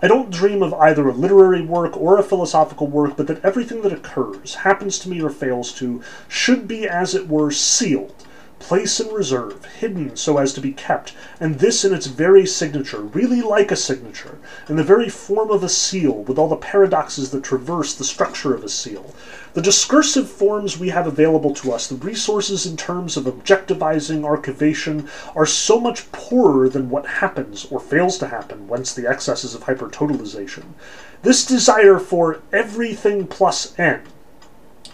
I don't dream of either a literary work or a philosophical work, but that everything that occurs, happens to me or fails to, should be, as it were, sealed, place in reserve, hidden so as to be kept, and this in its very signature, really like a signature, in the very form of a seal, with all the paradoxes that traverse the structure of a seal. The discursive forms we have available to us, the resources in terms of objectivizing archivation, are so much poorer than what happens or fails to happen, whence the excesses of hypertotalization. This desire for everything plus n.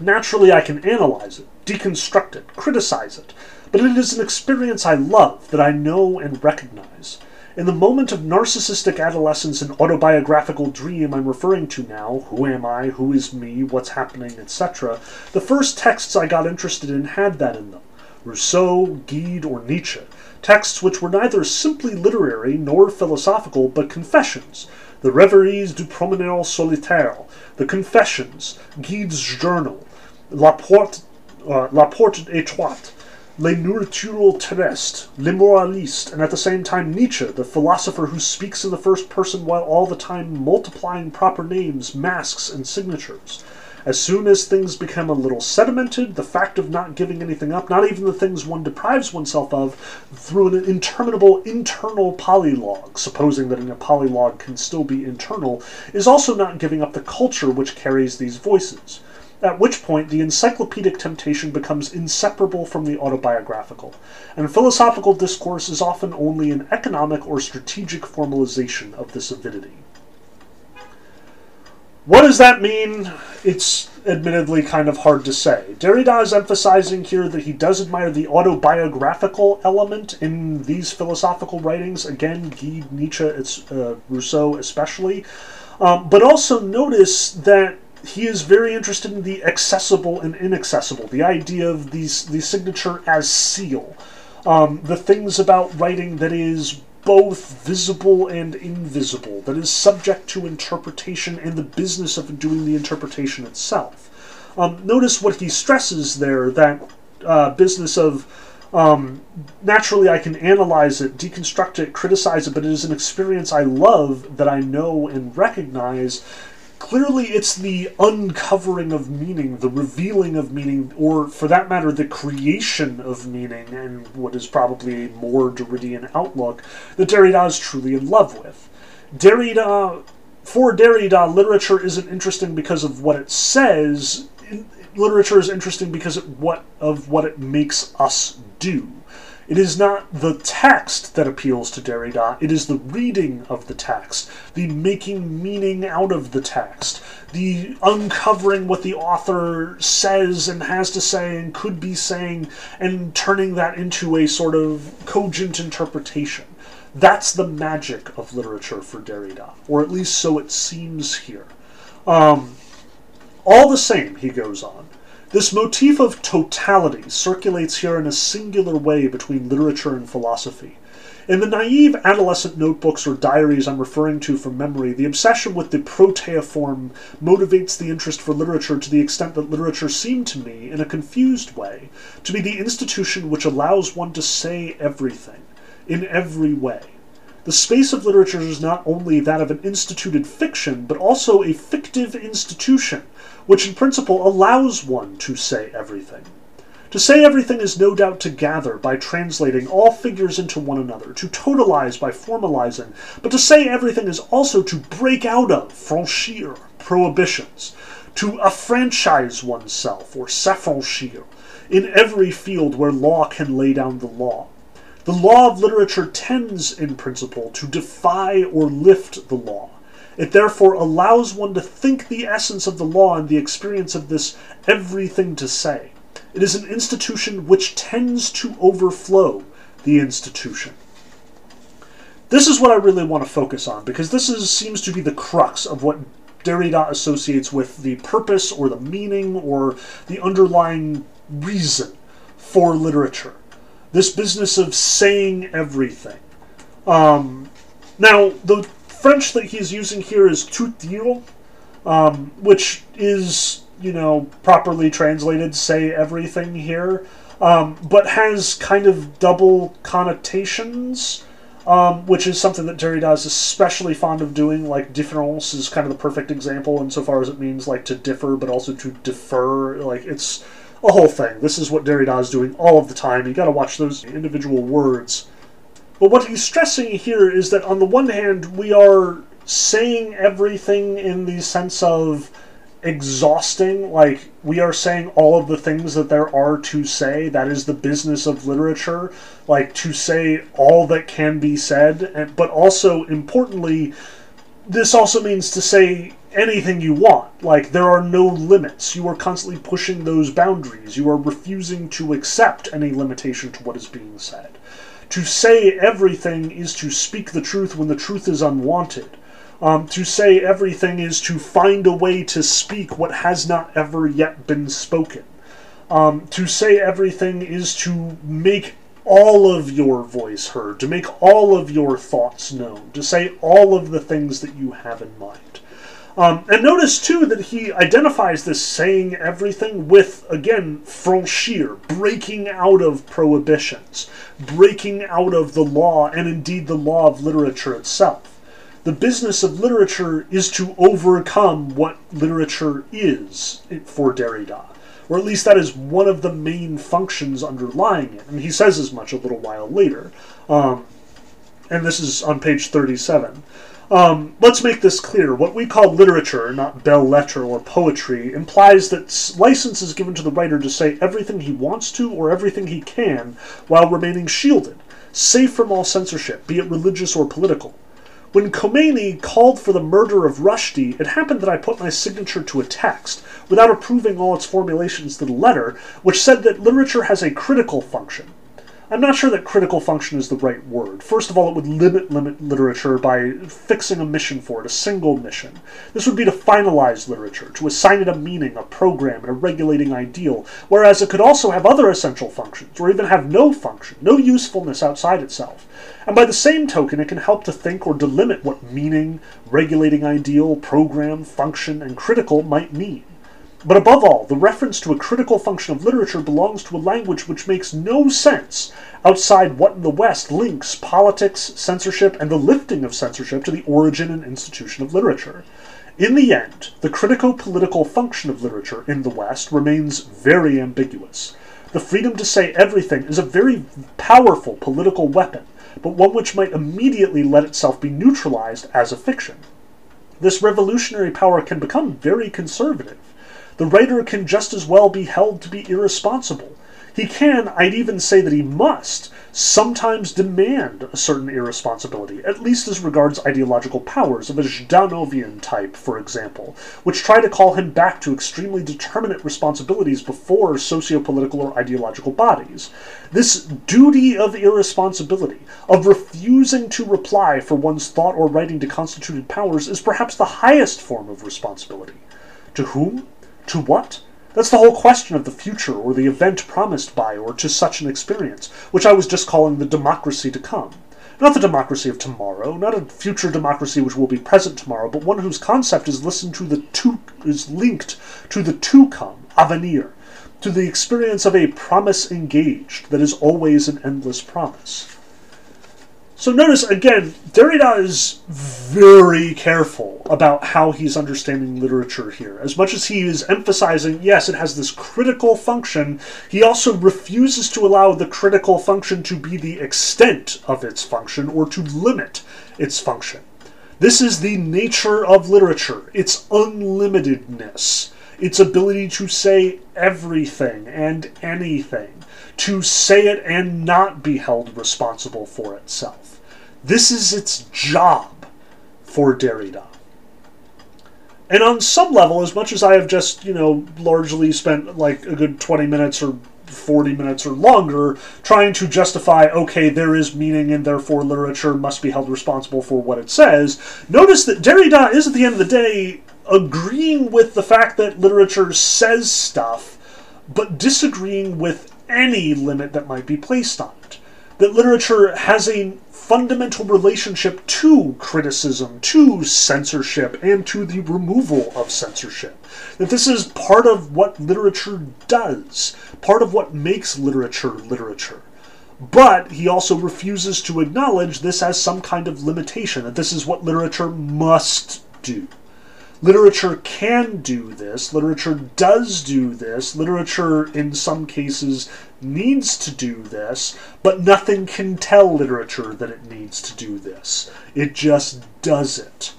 Naturally, I can analyze it, deconstruct it, criticize it, but it is an experience I love, that I know and recognize. In the moment of narcissistic adolescence and autobiographical dream I'm referring to now, who am I, who is me, what's happening, etc., the first texts I got interested in had that in them. Rousseau, Gide, or Nietzsche, texts which were neither simply literary nor philosophical, but confessions, the Reveries du Promeneur Solitaire, the Confessions, Gide's Journal, La Porte, uh, La Porte Étroite, Les Nourritures Terrestres, L'Immoraliste, and at the same time Nietzsche, the philosopher who speaks in the first person while all the time multiplying proper names, masks, and signatures. As soon as things become a little sedimented, the fact of not giving anything up, not even the things one deprives oneself of, through an interminable internal polylogue, supposing that a polylogue can still be internal, is also not giving up the culture which carries these voices. At which point the encyclopedic temptation becomes inseparable from the autobiographical, and philosophical discourse is often only an economic or strategic formalization of this avidity. What does that mean? It's admittedly kind of hard to say. Derrida is emphasizing here that he does admire the autobiographical element in these philosophical writings. Again, Gide, Nietzsche, uh, Rousseau especially. Um, but also notice that he is very interested in the accessible and inaccessible, the idea of these, the signature as seal. Um, the things about writing that is both visible and invisible, that is subject to interpretation and the business of doing the interpretation itself. Um, notice what he stresses there that uh, business of um, naturally I can analyze it, deconstruct it, criticize it, but it is an experience I love that I know and recognize clearly it's the uncovering of meaning, the revealing of meaning, or for that matter, the creation of meaning, and what is probably a more Derridian outlook that Derrida is truly in love with. Derrida, for Derrida, literature isn't interesting because of what it says. Literature is interesting because of what of what it makes us do. It is not the text that appeals to Derrida, it is the reading of the text, the making meaning out of the text, the uncovering what the author says and has to say and could be saying, and turning that into a sort of cogent interpretation. That's the magic of literature for Derrida, or at least so it seems here. Um, all the same, he goes on, this motif of totality circulates here in a singular way between literature and philosophy. In the naive adolescent notebooks or diaries I'm referring to from memory, the obsession with the proteiform motivates the interest for literature to the extent that literature seemed to me, in a confused way, to be the institution which allows one to say everything, in every way. The space of literature is not only that of an instituted fiction, but also a fictive institution which in principle allows one to say everything. To say everything is no doubt to gather by translating all figures into one another, to totalize by formalizing, but to say everything is also to break out of, franchir, prohibitions, to affranchise oneself, or s'affranchir, in every field where law can lay down the law. The law of literature tends, in principle, to defy or lift the law, it therefore allows one to think the essence of the law and the experience of this everything to say. It is an institution which tends to overflow the institution. This is what I really want to focus on because this is, seems to be the crux of what Derrida associates with the purpose or the meaning or the underlying reason for literature. This business of saying everything. Um, now, the French that he's using here is tout dire, um, which is, you know, properly translated, say everything here, um, but has kind of double connotations, um, which is something that Derrida is especially fond of doing. Like, différance is kind of the perfect example insofar as it means, like, to differ, but also to defer. Like, it's a whole thing. This is what Derrida is doing all of the time. You gotta watch those individual words but what he's stressing here is that on the one hand, we are saying everything in the sense of exhausting, like we are saying all of the things that there are to say. That is the business of literature, like to say all that can be said. But also, importantly, this also means to say anything you want. Like, there are no limits. You are constantly pushing those boundaries. You are refusing to accept any limitation to what is being said. To say everything is to speak the truth when the truth is unwanted. Um, to say everything is to find a way to speak what has not ever yet been spoken. Um, to say everything is to make all of your voice heard, to make all of your thoughts known, to say all of the things that you have in mind. Um, and notice too that he identifies this saying everything with, again, franchir, breaking out of prohibitions, breaking out of the law, and indeed the law of literature itself. The business of literature is to overcome what literature is for Derrida, or at least that is one of the main functions underlying it. And he says as much a little while later. Um, and this is on page 37. Um, let's make this clear. What we call literature, not belles lettres or poetry, implies that license is given to the writer to say everything he wants to or everything he can while remaining shielded, safe from all censorship, be it religious or political. When Khomeini called for the murder of Rushdie, it happened that I put my signature to a text, without approving all its formulations to the letter, which said that literature has a critical function. I'm not sure that critical function is the right word. First of all, it would limit limit literature by fixing a mission for it, a single mission. This would be to finalize literature, to assign it a meaning, a program, and a regulating ideal, whereas it could also have other essential functions, or even have no function, no usefulness outside itself. And by the same token, it can help to think or delimit what meaning, regulating ideal, program, function, and critical might mean. But above all, the reference to a critical function of literature belongs to a language which makes no sense outside what in the West links politics, censorship, and the lifting of censorship to the origin and institution of literature. In the end, the critico political function of literature in the West remains very ambiguous. The freedom to say everything is a very powerful political weapon, but one which might immediately let itself be neutralized as a fiction. This revolutionary power can become very conservative. The writer can just as well be held to be irresponsible. He can, I'd even say that he must, sometimes demand a certain irresponsibility, at least as regards ideological powers of a Zhdanovian type, for example, which try to call him back to extremely determinate responsibilities before socio-political or ideological bodies. This duty of irresponsibility, of refusing to reply for one's thought or writing to constituted powers, is perhaps the highest form of responsibility. To whom? To what? That's the whole question of the future, or the event promised by, or to such an experience, which I was just calling the democracy to come. Not the democracy of tomorrow, not a future democracy which will be present tomorrow, but one whose concept is listened to the to is linked to the to come, avenir, to the experience of a promise engaged that is always an endless promise. So notice again, Derrida is very careful about how he's understanding literature here. As much as he is emphasizing, yes, it has this critical function, he also refuses to allow the critical function to be the extent of its function or to limit its function. This is the nature of literature, its unlimitedness, its ability to say everything and anything, to say it and not be held responsible for itself. This is its job for Derrida. And on some level, as much as I have just, you know, largely spent like a good 20 minutes or 40 minutes or longer trying to justify, okay, there is meaning and therefore literature must be held responsible for what it says, notice that Derrida is at the end of the day agreeing with the fact that literature says stuff, but disagreeing with any limit that might be placed on it. That literature has a fundamental relationship to criticism, to censorship, and to the removal of censorship. That this is part of what literature does, part of what makes literature literature. But he also refuses to acknowledge this as some kind of limitation, that this is what literature must do. Literature can do this, literature does do this, literature in some cases needs to do this, but nothing can tell literature that it needs to do this. It just does it.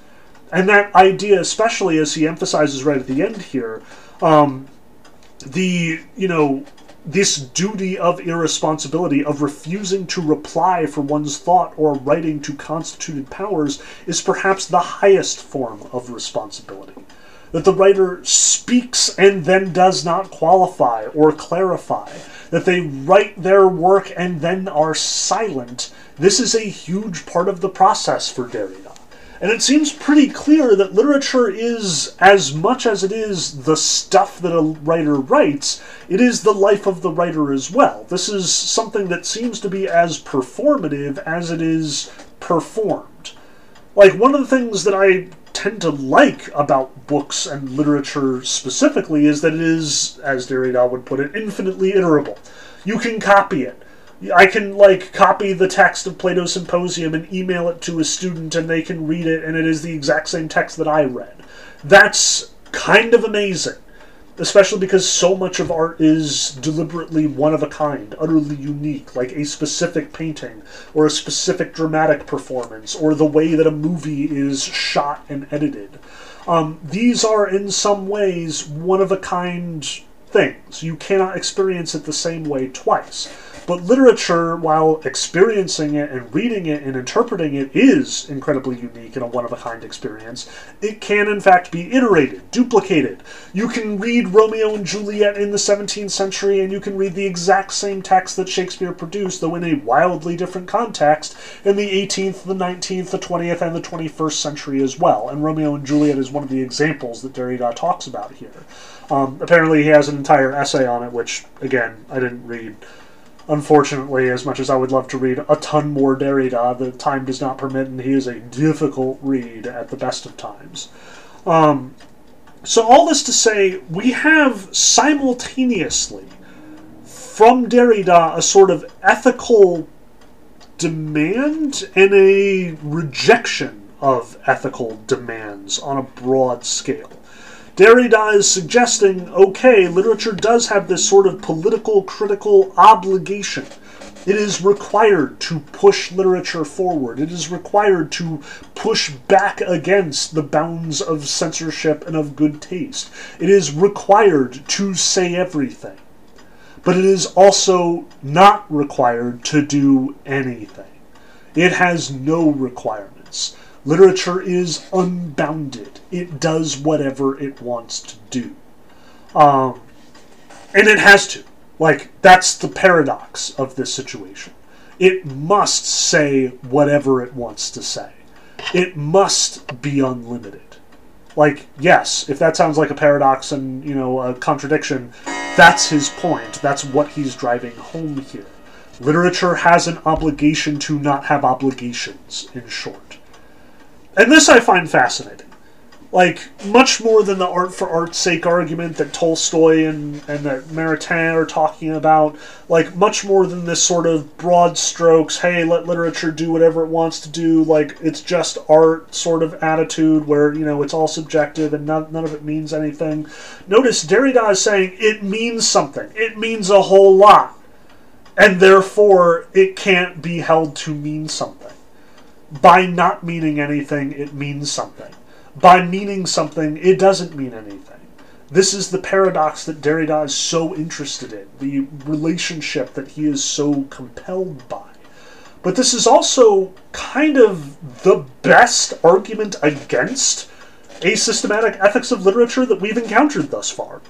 And that idea, especially as he emphasizes right at the end here, um, the, you know, this duty of irresponsibility, of refusing to reply for one's thought or writing to constituted powers, is perhaps the highest form of responsibility. That the writer speaks and then does not qualify or clarify, that they write their work and then are silent, this is a huge part of the process for Derrida. And it seems pretty clear that literature is, as much as it is the stuff that a writer writes, it is the life of the writer as well. This is something that seems to be as performative as it is performed. Like, one of the things that I tend to like about books and literature specifically is that it is, as Derrida would put it, infinitely iterable. You can copy it. I can like copy the text of Plato's Symposium and email it to a student and they can read it and it is the exact same text that I read. That's kind of amazing. especially because so much of art is deliberately one of a kind, utterly unique, like a specific painting or a specific dramatic performance or the way that a movie is shot and edited. Um, these are, in some ways, one of a kind things. You cannot experience it the same way twice. But literature, while experiencing it and reading it and interpreting it, is incredibly unique and a one of a kind experience. It can, in fact, be iterated, duplicated. You can read Romeo and Juliet in the 17th century and you can read the exact same text that Shakespeare produced, though in a wildly different context, in the 18th, the 19th, the 20th, and the 21st century as well. And Romeo and Juliet is one of the examples that Derrida talks about here. Um, apparently, he has an entire essay on it, which, again, I didn't read. Unfortunately, as much as I would love to read a ton more Derrida, the time does not permit, and he is a difficult read at the best of times. Um, so, all this to say, we have simultaneously from Derrida a sort of ethical demand and a rejection of ethical demands on a broad scale. Derrida is suggesting okay, literature does have this sort of political critical obligation. It is required to push literature forward. It is required to push back against the bounds of censorship and of good taste. It is required to say everything. But it is also not required to do anything. It has no requirements. Literature is unbounded. It does whatever it wants to do. Um, and it has to. Like, that's the paradox of this situation. It must say whatever it wants to say. It must be unlimited. Like, yes, if that sounds like a paradox and, you know, a contradiction, that's his point. That's what he's driving home here. Literature has an obligation to not have obligations, in short. And this I find fascinating. Like, much more than the art for art's sake argument that Tolstoy and, and that Maritain are talking about, like, much more than this sort of broad strokes, hey, let literature do whatever it wants to do, like, it's just art sort of attitude where, you know, it's all subjective and none, none of it means anything. Notice Derrida is saying it means something, it means a whole lot, and therefore it can't be held to mean something by not meaning anything, it means something. By meaning something, it doesn't mean anything. This is the paradox that Derrida is so interested in, the relationship that he is so compelled by. But this is also kind of the best argument against a systematic ethics of literature that we've encountered thus far.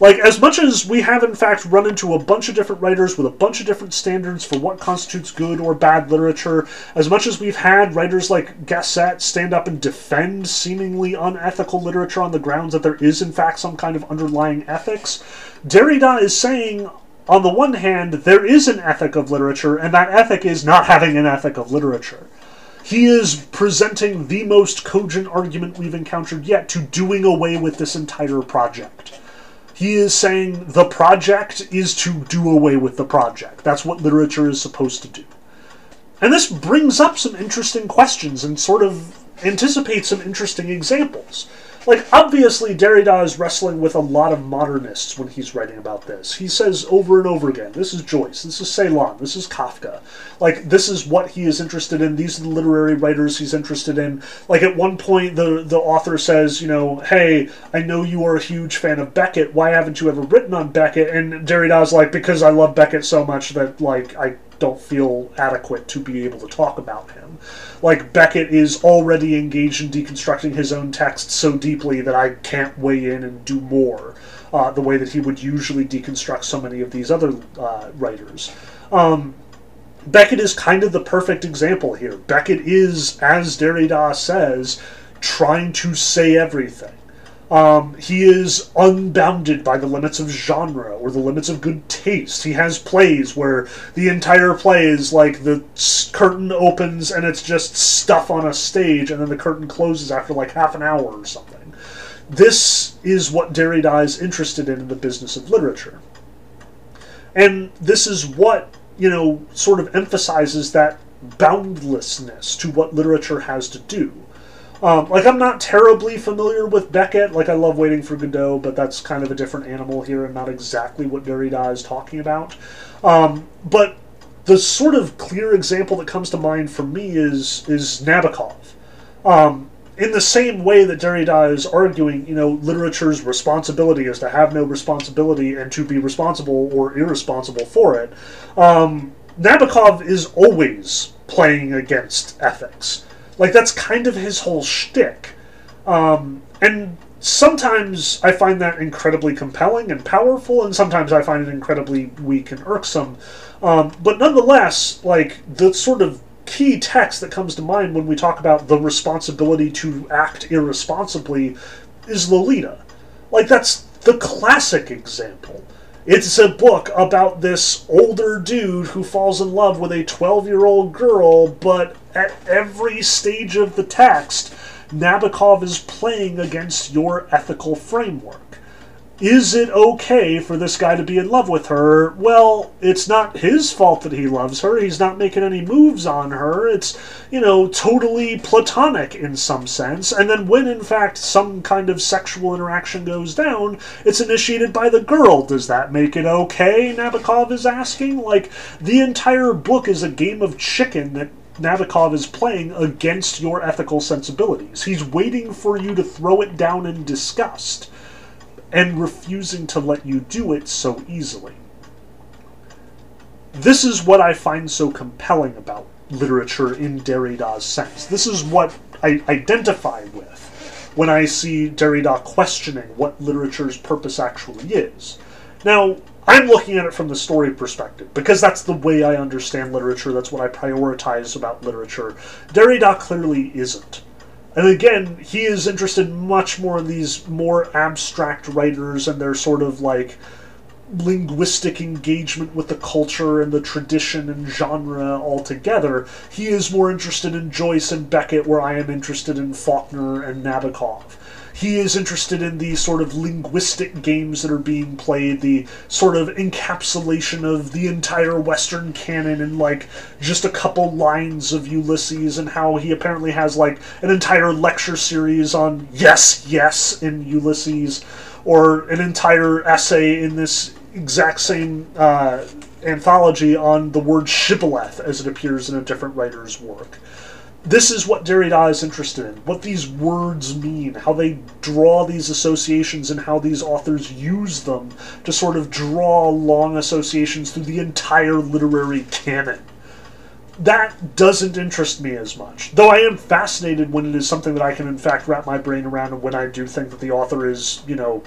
Like, as much as we have, in fact, run into a bunch of different writers with a bunch of different standards for what constitutes good or bad literature, as much as we've had writers like Gasset stand up and defend seemingly unethical literature on the grounds that there is, in fact, some kind of underlying ethics, Derrida is saying, on the one hand, there is an ethic of literature, and that ethic is not having an ethic of literature. He is presenting the most cogent argument we've encountered yet to doing away with this entire project. He is saying the project is to do away with the project. That's what literature is supposed to do. And this brings up some interesting questions and sort of anticipates some interesting examples. Like, obviously, Derrida is wrestling with a lot of modernists when he's writing about this. He says over and over again, this is Joyce, this is Celan, this is Kafka. Like, this is what he is interested in, these are the literary writers he's interested in. Like, at one point, the, the author says, you know, hey, I know you are a huge fan of Beckett, why haven't you ever written on Beckett? And Derrida's like, because I love Beckett so much that, like, I don't feel adequate to be able to talk about him like Beckett is already engaged in deconstructing his own text so deeply that I can't weigh in and do more. Uh, the way that he would usually deconstruct so many of these other uh, writers. Um, Beckett is kind of the perfect example here. Beckett is, as Derrida says, trying to say everything. Um, he is unbounded by the limits of genre or the limits of good taste. He has plays where the entire play is like the curtain opens and it's just stuff on a stage, and then the curtain closes after like half an hour or something. This is what Derrida is interested in in the business of literature. And this is what, you know, sort of emphasizes that boundlessness to what literature has to do Um, like I'm not terribly familiar with Beckett. Like I love Waiting for Godot, but that's kind of a different animal here and not exactly what Derrida is talking about. Um, but the sort of clear example that comes to mind for me is is Nabokov. Um, in the same way that Derrida is arguing, you know, literature's responsibility is to have no responsibility and to be responsible or irresponsible for it. Um, Nabokov is always playing against ethics. Like that's kind of his whole shtick. Um, and sometimes I find that incredibly compelling and powerful, and sometimes I find it incredibly weak and irksome. Um, but nonetheless, like the sort of key text that comes to mind when we talk about the responsibility to act irresponsibly is Lolita. Like, that's the classic example. It's a book about this older dude who falls in love with a 12 year old girl, but at every stage of the text, Nabokov is playing against your ethical framework is it okay for this guy to be in love with her? Well, it's not his fault that he loves her. He's not making any moves on her. It's, you know, totally platonic in some sense. And then when, in fact, some kind of sexual interaction goes down, it's initiated by the girl. Does that make it okay? Nabokov is asking. Like, the entire book is a game of chicken that Nabokov is playing against your ethical sensibilities. He's waiting for you to throw it down in disgust and refusing to let you do it so easily. This is what I find so compelling about literature in Derrida's sense. This is what I identify with when I see Derrida questioning what literature's purpose actually is. Now, I'm looking at it from the story perspective because that's the way I understand literature, that's what I prioritize about literature. Derrida clearly isn't. And again, he is interested much more in these more abstract writers and their sort of like linguistic engagement with the culture and the tradition and genre altogether. He is more interested in Joyce and Beckett, where I am interested in Faulkner and Nabokov he is interested in the sort of linguistic games that are being played, the sort of encapsulation of the entire Western canon in like just a couple lines of Ulysses, and how he apparently has like an entire lecture series on yes, yes in Ulysses, or an entire essay in this exact same uh, anthology on the word shibboleth as it appears in a different writer's work this is what Derrida is interested in. What these words mean, how they draw these associations, and how these authors use them to sort of draw long associations through the entire literary canon. That doesn't interest me as much. Though I am fascinated when it is something that I can, in fact, wrap my brain around, and when I do think that the author is, you know,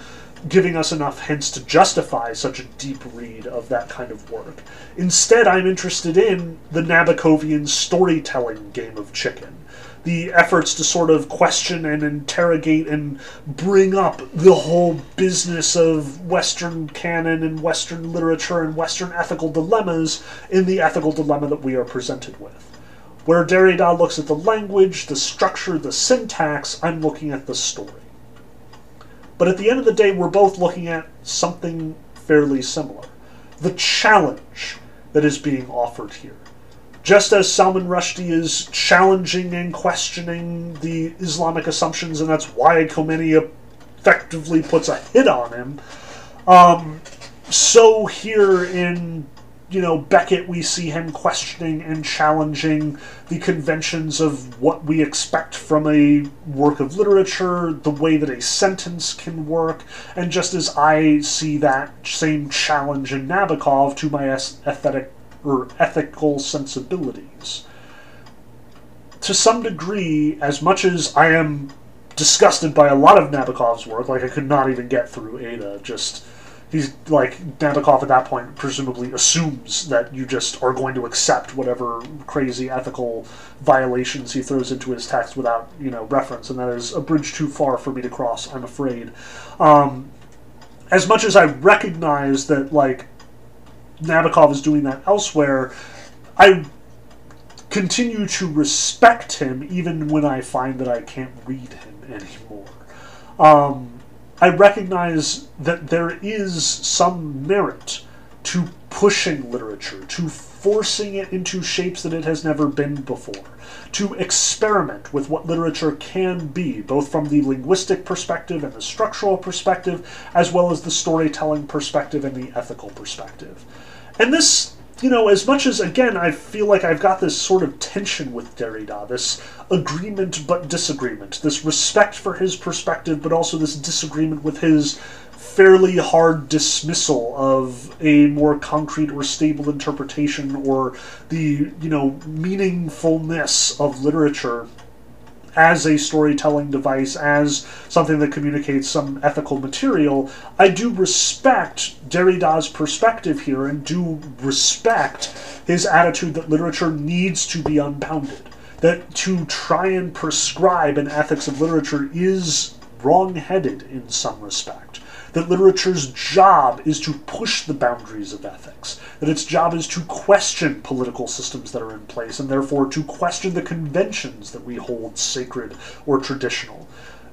giving us enough hints to justify such a deep read of that kind of work. Instead, I'm interested in the Nabokovian storytelling game of chicken. The efforts to sort of question and interrogate and bring up the whole business of Western canon and Western literature and Western ethical dilemmas in the ethical dilemma that we are presented with. Where Derrida looks at the language, the structure, the syntax, I'm looking at the story. But at the end of the day, we're both looking at something fairly similar. The challenge that is being offered here. Just as Salman Rushdie is challenging and questioning the Islamic assumptions, and that's why Khomeini effectively puts a hit on him, um, so here in you know, Beckett, we see him questioning and challenging the conventions of what we expect from a work of literature, the way that a sentence can work, and just as I see that same challenge in Nabokov to my aesthetic or ethical sensibilities. To some degree, as much as I am disgusted by a lot of Nabokov's work, like I could not even get through Ada, just he's like Nabokov at that point presumably assumes that you just are going to accept whatever crazy ethical violations he throws into his text without you know reference, and that is a bridge too far for me to cross. I'm afraid. Um, as much as I recognize that like Nabokov is doing that elsewhere, I continue to respect him even when I find that I can't read him anymore. Um, I recognize that there is some merit to pushing literature, to forcing it into shapes that it has never been before, to experiment with what literature can be, both from the linguistic perspective and the structural perspective, as well as the storytelling perspective and the ethical perspective. And this you know, as much as, again, I feel like I've got this sort of tension with Derrida, this agreement but disagreement, this respect for his perspective, but also this disagreement with his fairly hard dismissal of a more concrete or stable interpretation or the, you know, meaningfulness of literature as a storytelling device, as something that communicates some ethical material, I do respect Derrida's perspective here and do respect his attitude that literature needs to be unbounded. That to try and prescribe an ethics of literature is wrong headed in some respect that literature's job is to push the boundaries of ethics, that its job is to question political systems that are in place, and therefore to question the conventions that we hold sacred or traditional.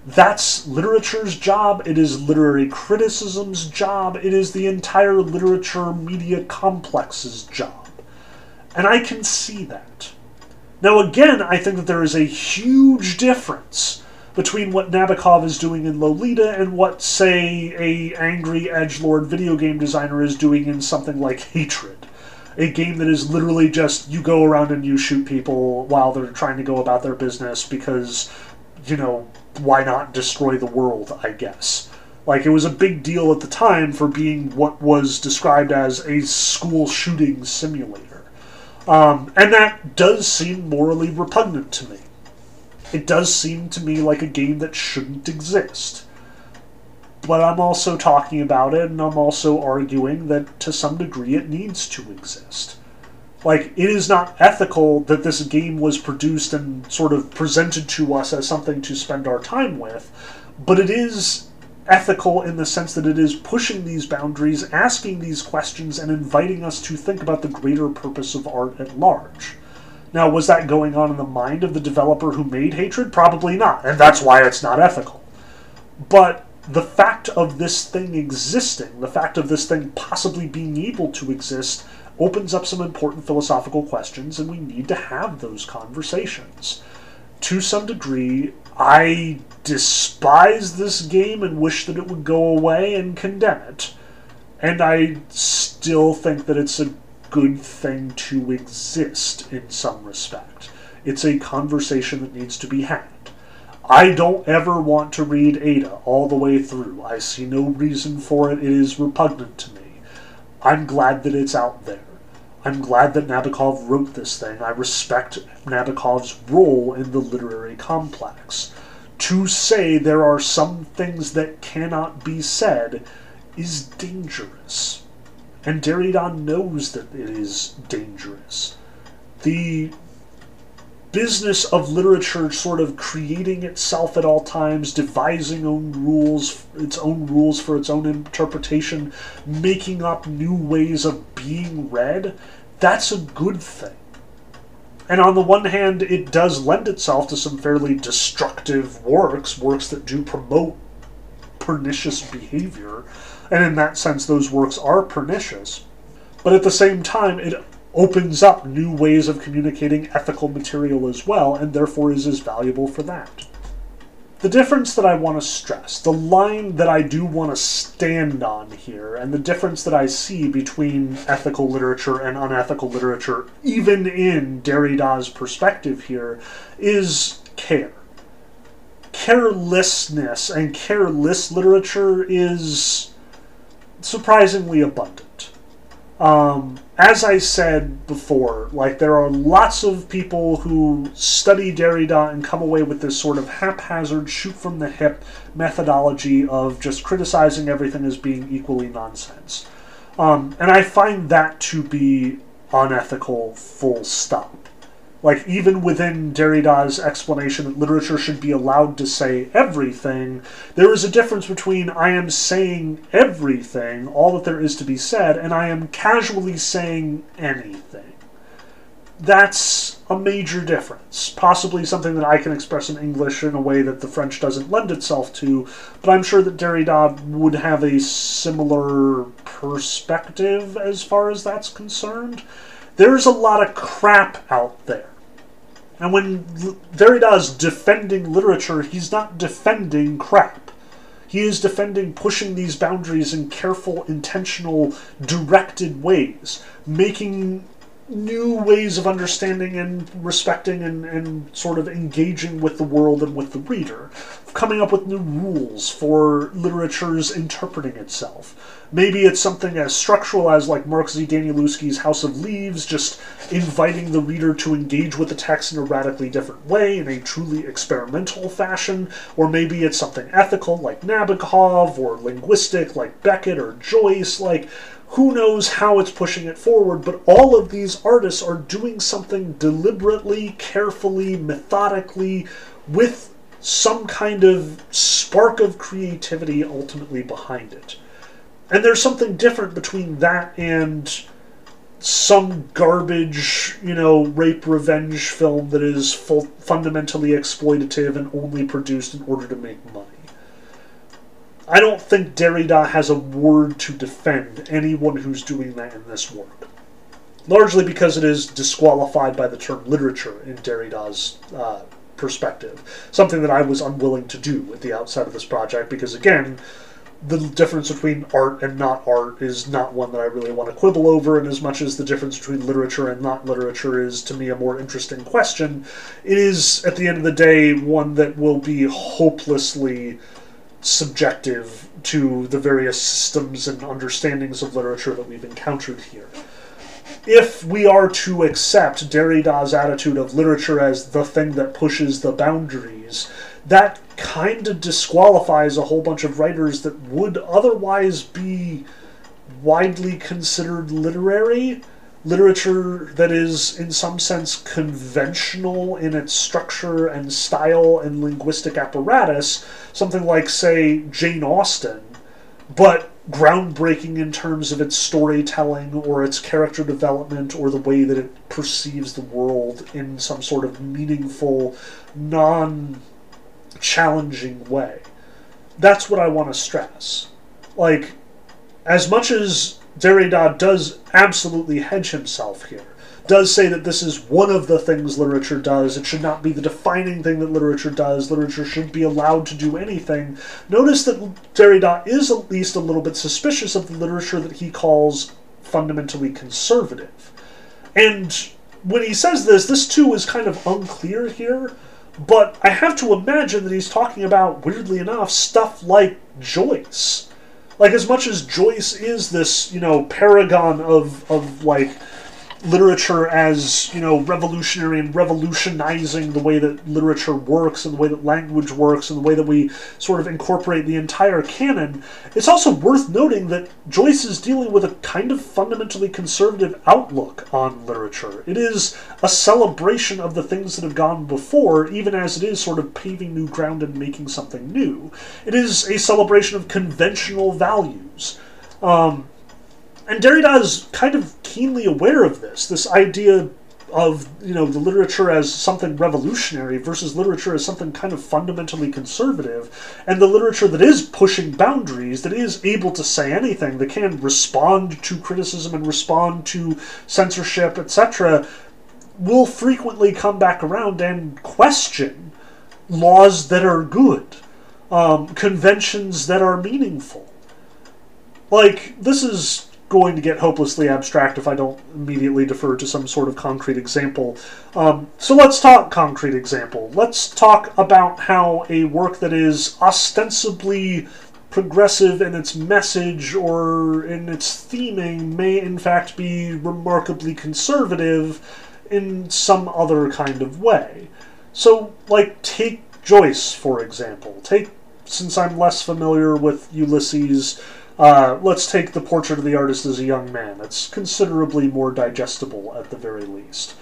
That's literature's job, it is literary criticism's job, it is the entire literature media complex's job. And I can see that. Now, again, I think that there is a huge difference between what Nabokov is doing in Lolita and what, say, a angry edge lord video game designer is doing in something like Hatred. A game that is literally just you go around and you shoot people while they're trying to go about their business because, you know, why not destroy the world, I guess. Like, it was a big deal at the time for being what was described as a school shooting simulator. Um, and that does seem morally repugnant to me it does seem to me like a game that shouldn't exist. But I'm also talking about it, and I'm also arguing that to some degree it needs to exist. Like, it is not ethical that this game was produced and sort of presented to us as something to spend our time with, but it is ethical in the sense that it is pushing these boundaries, asking these questions, and inviting us to think about the greater purpose of art at large. Now, was that going on in the mind of the developer who made Hatred? Probably not, and that's why it's not ethical. But the fact of this thing existing, the fact of this thing possibly being able to exist, opens up some important philosophical questions, and we need to have those conversations. To some degree, I despise this game and wish that it would go away and condemn it. And I still think that it's a good thing to exist in some respect. It's a conversation that needs to be had. I don't ever want to read Ada all the way through. I see no reason for it. It is repugnant to me. I'm glad that it's out there. I'm glad that Nabokov wrote this thing. I respect Nabokov's role in the literary complex. To say there are some things that cannot be said is dangerous. And Derrida knows that it is dangerous. The business of literature sort of creating itself at all times, devising own rules, its own rules for its own interpretation, making up new ways of being read, that's a good thing. And on the one hand, it does lend itself to some fairly destructive works, works that do promote pernicious behavior and in that sense, those works are pernicious. But at the same time, it opens up new ways of communicating ethical material as well, and therefore is as valuable for that. The difference that I want to stress, the line that I do want to stand on here, and the difference that I see between ethical literature and unethical literature, even in Derrida's perspective here, is care. Carelessness and careless literature is surprisingly abundant. Um, as I said before, like there are lots of people who study Derrida and come away with this sort of haphazard, shoot from the hip methodology of just criticizing everything as being equally nonsense. Um, and I find that to be unethical, full stop. Like, even within Derrida's explanation that literature should be allowed to say everything, there is a difference between I am saying everything, all that there is to be said, and I am casually saying anything. That's a major difference. Possibly something that I can express in English in a way that the French doesn't lend itself to, but I'm sure that Derrida would have a similar perspective as far as that's concerned There's a lot of crap out there. And when Derrida is defending literature, he's not defending crap. He is defending pushing these boundaries in careful, intentional, directed ways, making new ways of understanding and respecting and, and sort of engaging with the world and with the reader, coming up with new rules for literature's interpreting itself. Maybe it's something as structural as like Mark Z. Danielewski's House of Leaves, just inviting the reader to engage with the text in a radically different way, in a truly experimental fashion. Or maybe it's something ethical like Nabokov, or linguistic like Beckett or Joyce. Like, who knows how it's pushing it forward, but all of these artists are doing something deliberately, carefully, methodically, with some kind of spark of creativity ultimately behind it. And there's something different between that and some garbage, you know, rape revenge film that is full, fundamentally exploitative and only produced in order to make money. I don't think Derrida has a word to defend anyone who's doing that in this work. Largely because it is disqualified by the term literature in Derrida's uh, perspective. Something that I was unwilling to do at the outset of this project because, again, the difference between art and not art is not one that I really want to quibble over, and as much as the difference between literature and not literature is to me a more interesting question, it is, at the end of the day, one that will be hopelessly subjective to the various systems and understandings of literature that we've encountered here. If we are to accept Derrida's attitude of literature as the thing that pushes the boundaries, that kind of disqualifies a whole bunch of writers that would otherwise be widely considered literary. Literature that is, in some sense, conventional in its structure and style and linguistic apparatus. Something like, say, Jane Austen, but groundbreaking in terms of its storytelling or its character development or the way that it perceives the world in some sort of meaningful, non challenging way. That's what I want to stress. Like, as much as Derrida does absolutely hedge himself here, does say that this is one of the things literature does. It should not be the defining thing that literature does. Literature shouldn't be allowed to do anything. Notice that Derrida is at least a little bit suspicious of the literature that he calls fundamentally conservative. And when he says this, this too is kind of unclear here. But I have to imagine that he's talking about, weirdly enough, stuff like Joyce. Like, as much as Joyce is this, you know, paragon of, of like, literature as you know revolutionary and revolutionizing the way that literature works and the way that language works and the way that we sort of incorporate the entire canon it's also worth noting that joyce is dealing with a kind of fundamentally conservative outlook on literature. It is a celebration of the things that have gone before even as it is sort of paving new ground and making something new. It is a celebration of conventional values. Um, and Derrida is kind of keenly aware of this. This idea of you know the literature as something revolutionary versus literature as something kind of fundamentally conservative and the literature that is pushing boundaries that is able to say anything that can respond to criticism and respond to censorship etc will frequently come back around and question laws that are good um, conventions that are meaningful like this is going to get hopelessly abstract if I don't immediately defer to some sort of concrete example. Um, so let's talk concrete example. Let's talk about how a work that is ostensibly progressive in its message or in its theming may in fact be remarkably conservative in some other kind of way. So, like, take Joyce, for example. Take, since I'm less familiar with Ulysses, uh, let's take the portrait of the artist as a young man. It's considerably more digestible at the very least.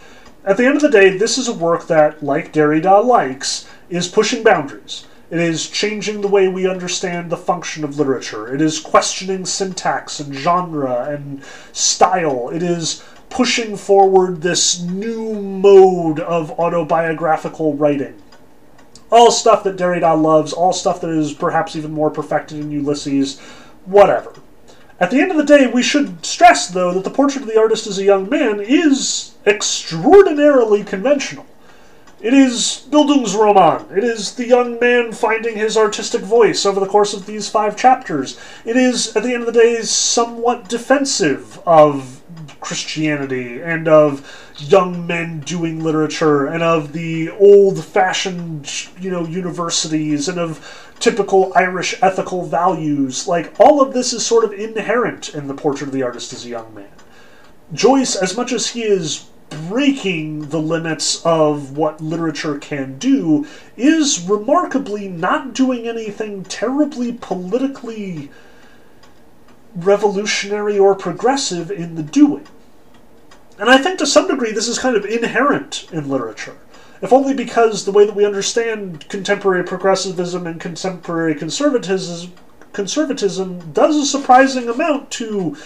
At the end of the day, this is a work that, like Derrida likes, is pushing boundaries. It is changing the way we understand the function of literature. It is questioning syntax and genre and style. It is pushing forward this new mode of autobiographical writing. All stuff that Derrida loves, all stuff that is perhaps even more perfected in Ulysses, whatever. At the end of the day, we should stress, though, that the portrait of the artist as a young man is extraordinarily conventional. It is Bildungsroman. It is the young man finding his artistic voice over the course of these five chapters. It is, at the end of the day, somewhat defensive of Christianity and of young men doing literature and of the old fashioned, you know, universities and of typical Irish ethical values. Like, all of this is sort of inherent in the portrait of the artist as a young man. Joyce, as much as he is breaking the limits of what literature can do, is remarkably not doing anything terribly politically revolutionary or progressive in the doing. And I think to some degree this is kind of inherent in literature. If only because the way that we understand contemporary progressivism and contemporary conservatism, conservatism does a surprising amount to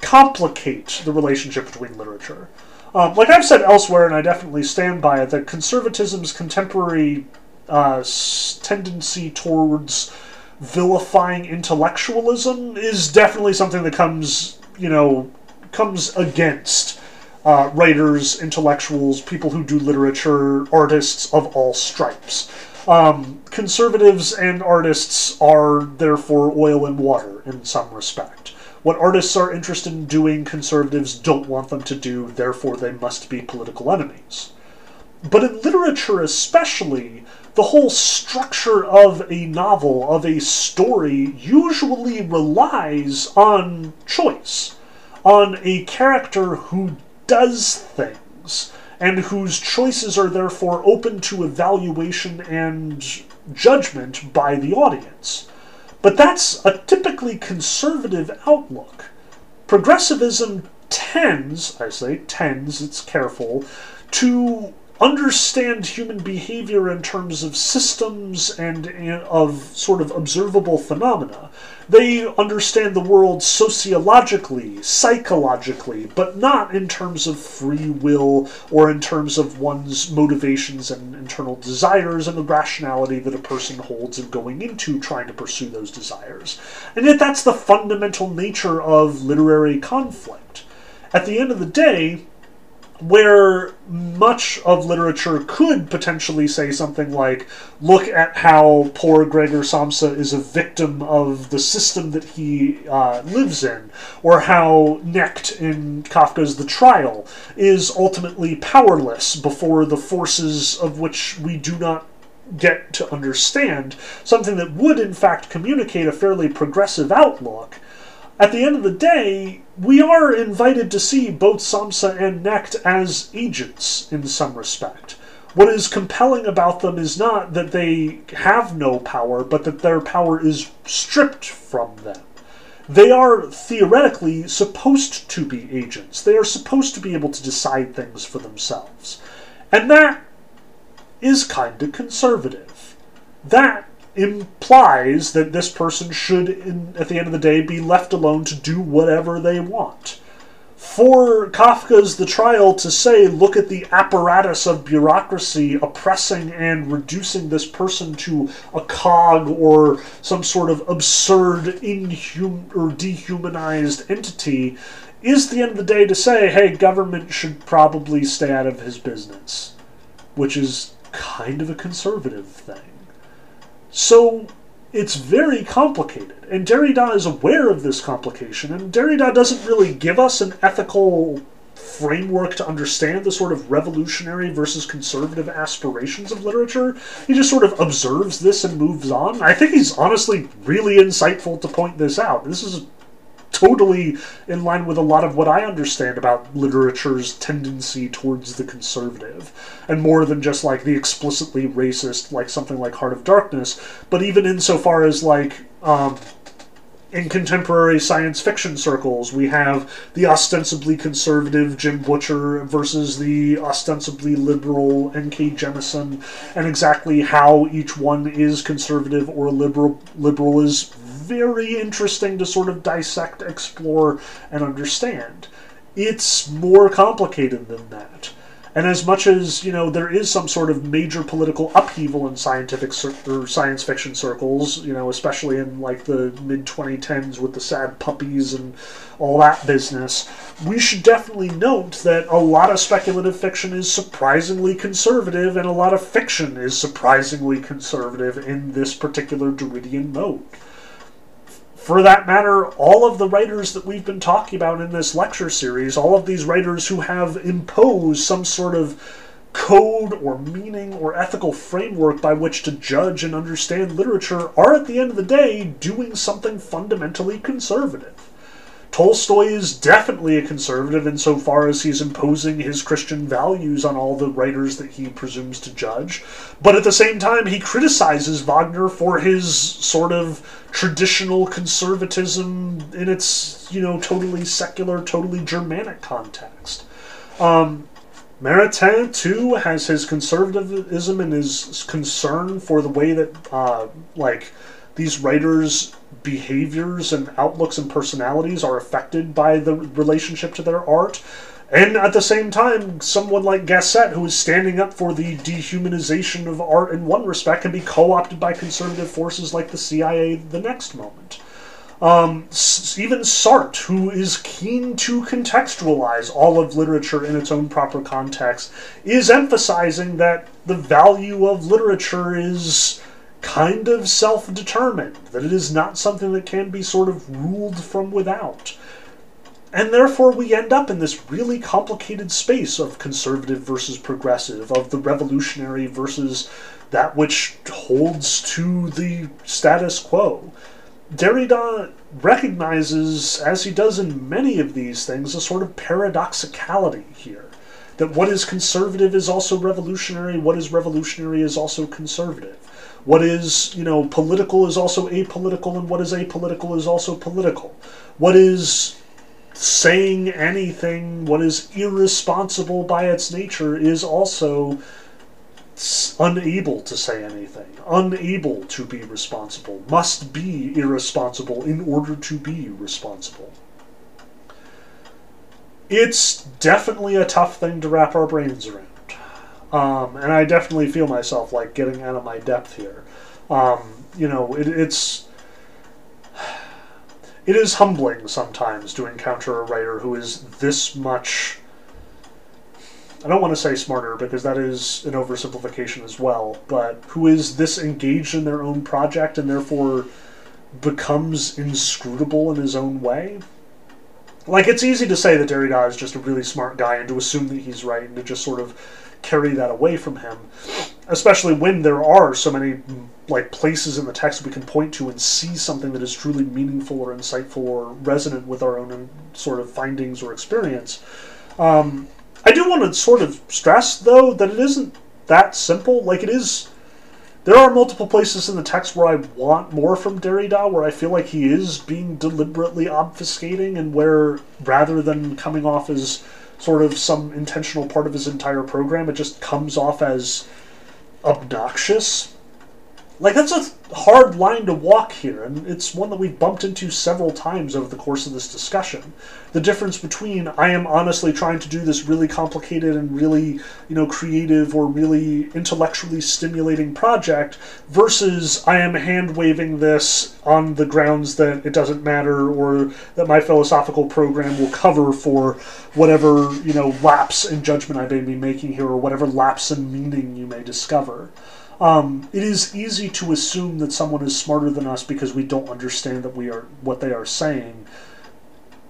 complicate the relationship between literature. Um, like I've said elsewhere, and I definitely stand by it, that conservatism's contemporary uh, tendency towards vilifying intellectualism is definitely something that comes, you know, comes against uh, writers, intellectuals, people who do literature, artists of all stripes. Um, conservatives and artists are therefore oil and water in some respect. What artists are interested in doing, conservatives don't want them to do, therefore they must be political enemies. But in literature especially, the whole structure of a novel, of a story, usually relies on choice, on a character who does things, and whose choices are therefore open to evaluation and judgment by the audience. But that's a typically conservative outlook. Progressivism tends, I say tends, it's careful, to understand human behavior in terms of systems and, and, of sort of observable phenomena. They understand the world sociologically, psychologically, but not in terms of free will or in terms of one's motivations and internal desires and the rationality that a person holds in going into trying to pursue those desires. And yet that's the fundamental nature of literary conflict. At the end of the day, where much of literature could potentially say something like, look at how poor Gregor Samsa is a victim of the system that he uh, lives in, or how Knecht in Kafka's The Trial is ultimately powerless before the forces of which we do not get to understand, something that would in fact communicate a fairly progressive outlook at the end of the day, we are invited to see both Samsa and Knecht as agents in some respect. What is compelling about them is not that they have no power, but that their power is stripped from them. They are theoretically supposed to be agents. They are supposed to be able to decide things for themselves. And that is kind of conservative. That implies that this person should, in, at the end of the day, be left alone to do whatever they want. For Kafka's The Trial to say, look at the apparatus of bureaucracy oppressing and reducing this person to a cog or some sort of absurd, inhum- or dehumanized entity, is the end of the day to say, hey, government should probably stay out of his business. Which is kind of a conservative thing. So it's very complicated. And Derrida is aware of this complication, and Derrida doesn't really give us an ethical framework to understand the sort of revolutionary versus conservative aspirations of literature. He just sort of observes this and moves on. I think he's honestly really insightful to point this out. This is totally in line with a lot of what I understand about literature's tendency towards the conservative, and more than just like the explicitly racist, like something like Heart of Darkness, but even insofar as like um, in contemporary science fiction circles, we have the ostensibly conservative Jim Butcher versus the ostensibly liberal N.K. Jemisin, and exactly how each one is conservative or liberal liberal is very interesting to sort of dissect, explore, and understand. It's more complicated than that. And as much as you know, there is some sort of major political upheaval in scientific or science fiction circles, you know, especially in like the mid 2010s with the sad puppies and all that business. We should definitely note that a lot of speculative fiction is surprisingly conservative, and a lot of fiction is surprisingly conservative in this particular Derridian mode for that matter, all of the writers that we've been talking about in this lecture series, all of these writers who have imposed some sort of code or meaning or ethical framework by which to judge and understand literature, are at the end of the day doing something fundamentally conservative. Tolstoy is definitely a conservative insofar as he's imposing his Christian values on all the writers that he presumes to judge, but at the same time, he criticizes Wagner for his sort of traditional conservatism in its, you know, totally secular, totally Germanic context. Um, Maritain, too, has his conservatism and his concern for the way that, uh, like, these writers' behaviors and outlooks and personalities are affected by the relationship to their art. And at the same time, someone like Gasset, who is standing up for the dehumanization of art in one respect, can be co opted by conservative forces like the CIA the next moment. Um, even Sartre, who is keen to contextualize all of literature in its own proper context, is emphasizing that the value of literature is kind of self determined, that it is not something that can be sort of ruled from without. And therefore, we end up in this really complicated space of conservative versus progressive, of the revolutionary versus that which holds to the status quo. Derrida recognizes, as he does in many of these things, a sort of paradoxicality here. That what is conservative is also revolutionary, what is revolutionary is also conservative. What is, you know, political is also apolitical, and what is apolitical is also political. What is saying anything, what is irresponsible by its nature, is also unable to say anything, unable to be responsible, must be irresponsible in order to be responsible. It's definitely a tough thing to wrap our brains around. Um, and I definitely feel myself like getting out of my depth here. Um, you know, it, it's it is humbling sometimes to encounter a writer who is this much. I don't want to say smarter because that is an oversimplification as well, but who is this engaged in their own project and therefore becomes inscrutable in his own way. Like, it's easy to say that Derrida is just a really smart guy and to assume that he's right and to just sort of carry that away from him, especially when there are so many like places in the text we can point to and see something that is truly meaningful or insightful or resonant with our own sort of findings or experience. Um, I do want to sort of stress though that it isn't that simple. Like it is. There are multiple places in the text where I want more from Derrida, where I feel like he is being deliberately obfuscating, and where rather than coming off as sort of some intentional part of his entire program. It just comes off as obnoxious. Like, that's a hard line to walk here, and it's one that we've bumped into several times over the course of this discussion. The difference between I am honestly trying to do this really complicated and really, you know, creative or really intellectually stimulating project versus I am hand waving this on the grounds that it doesn't matter or that my philosophical program will cover for whatever, you know, lapse in judgment I may be making here or whatever lapse in meaning you may discover. Um, it is easy to assume that someone is smarter than us because we don't understand that we are what they are saying.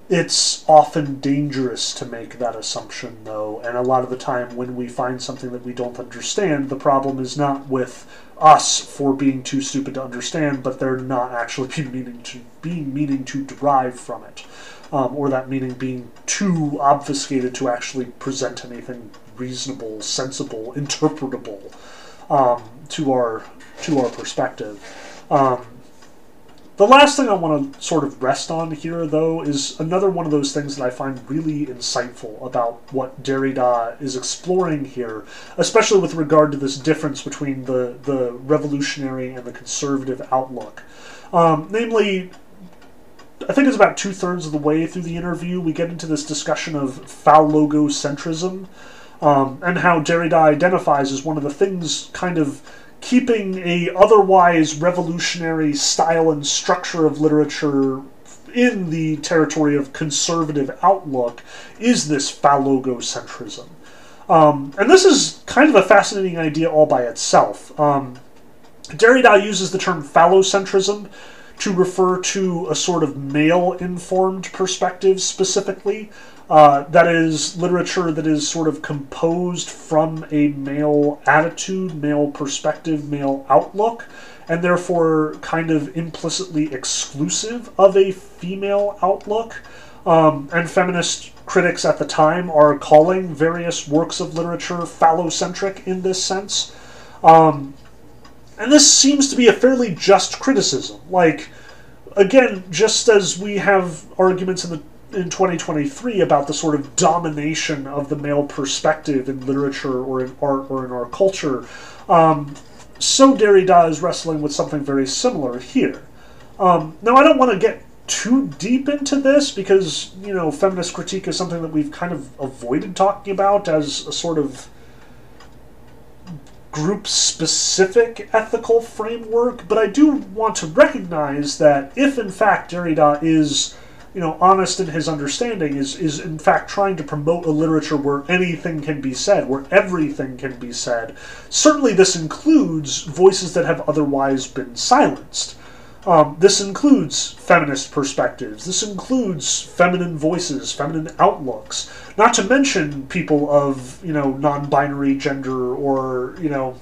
It's often dangerous to make that assumption, though, and a lot of the time when we find something that we don't understand, the problem is not with us for being too stupid to understand, but they're not actually being meaning to being meaning to derive from it, um, or that meaning being too obfuscated to actually present anything reasonable, sensible, interpretable um, to our to our perspective. Um, the last thing I want to sort of rest on here, though, is another one of those things that I find really insightful about what Derrida is exploring here, especially with regard to this difference between the, the revolutionary and the conservative outlook. Um, namely, I think it's about two thirds of the way through the interview, we get into this discussion of phallogocentrism, um, and how Derrida identifies as one of the things kind of keeping a otherwise revolutionary style and structure of literature in the territory of conservative outlook is this phallogocentrism. Um, and this is kind of a fascinating idea all by itself. Um, Derrida uses the term phallocentrism to refer to a sort of male informed perspective specifically. Uh, that is literature that is sort of composed from a male attitude, male perspective, male outlook, and therefore kind of implicitly exclusive of a female outlook. Um, and feminist critics at the time are calling various works of literature phallocentric in this sense. Um, and this seems to be a fairly just criticism. Like, again, just as we have arguments in the in 2023 about the sort of domination of the male perspective in literature or in art or in our culture, um, so Derrida is wrestling with something very similar here. Um, now, I don't want to get too deep into this because, you know, feminist critique is something that we've kind of avoided talking about as a sort of group specific ethical framework, but I do want to recognize that if in fact Derrida is you know, honest in his understanding is is in fact trying to promote a literature where anything can be said, where everything can be said. Certainly, this includes voices that have otherwise been silenced. Um, this includes feminist perspectives. This includes feminine voices, feminine outlooks. Not to mention people of you know non-binary gender or you know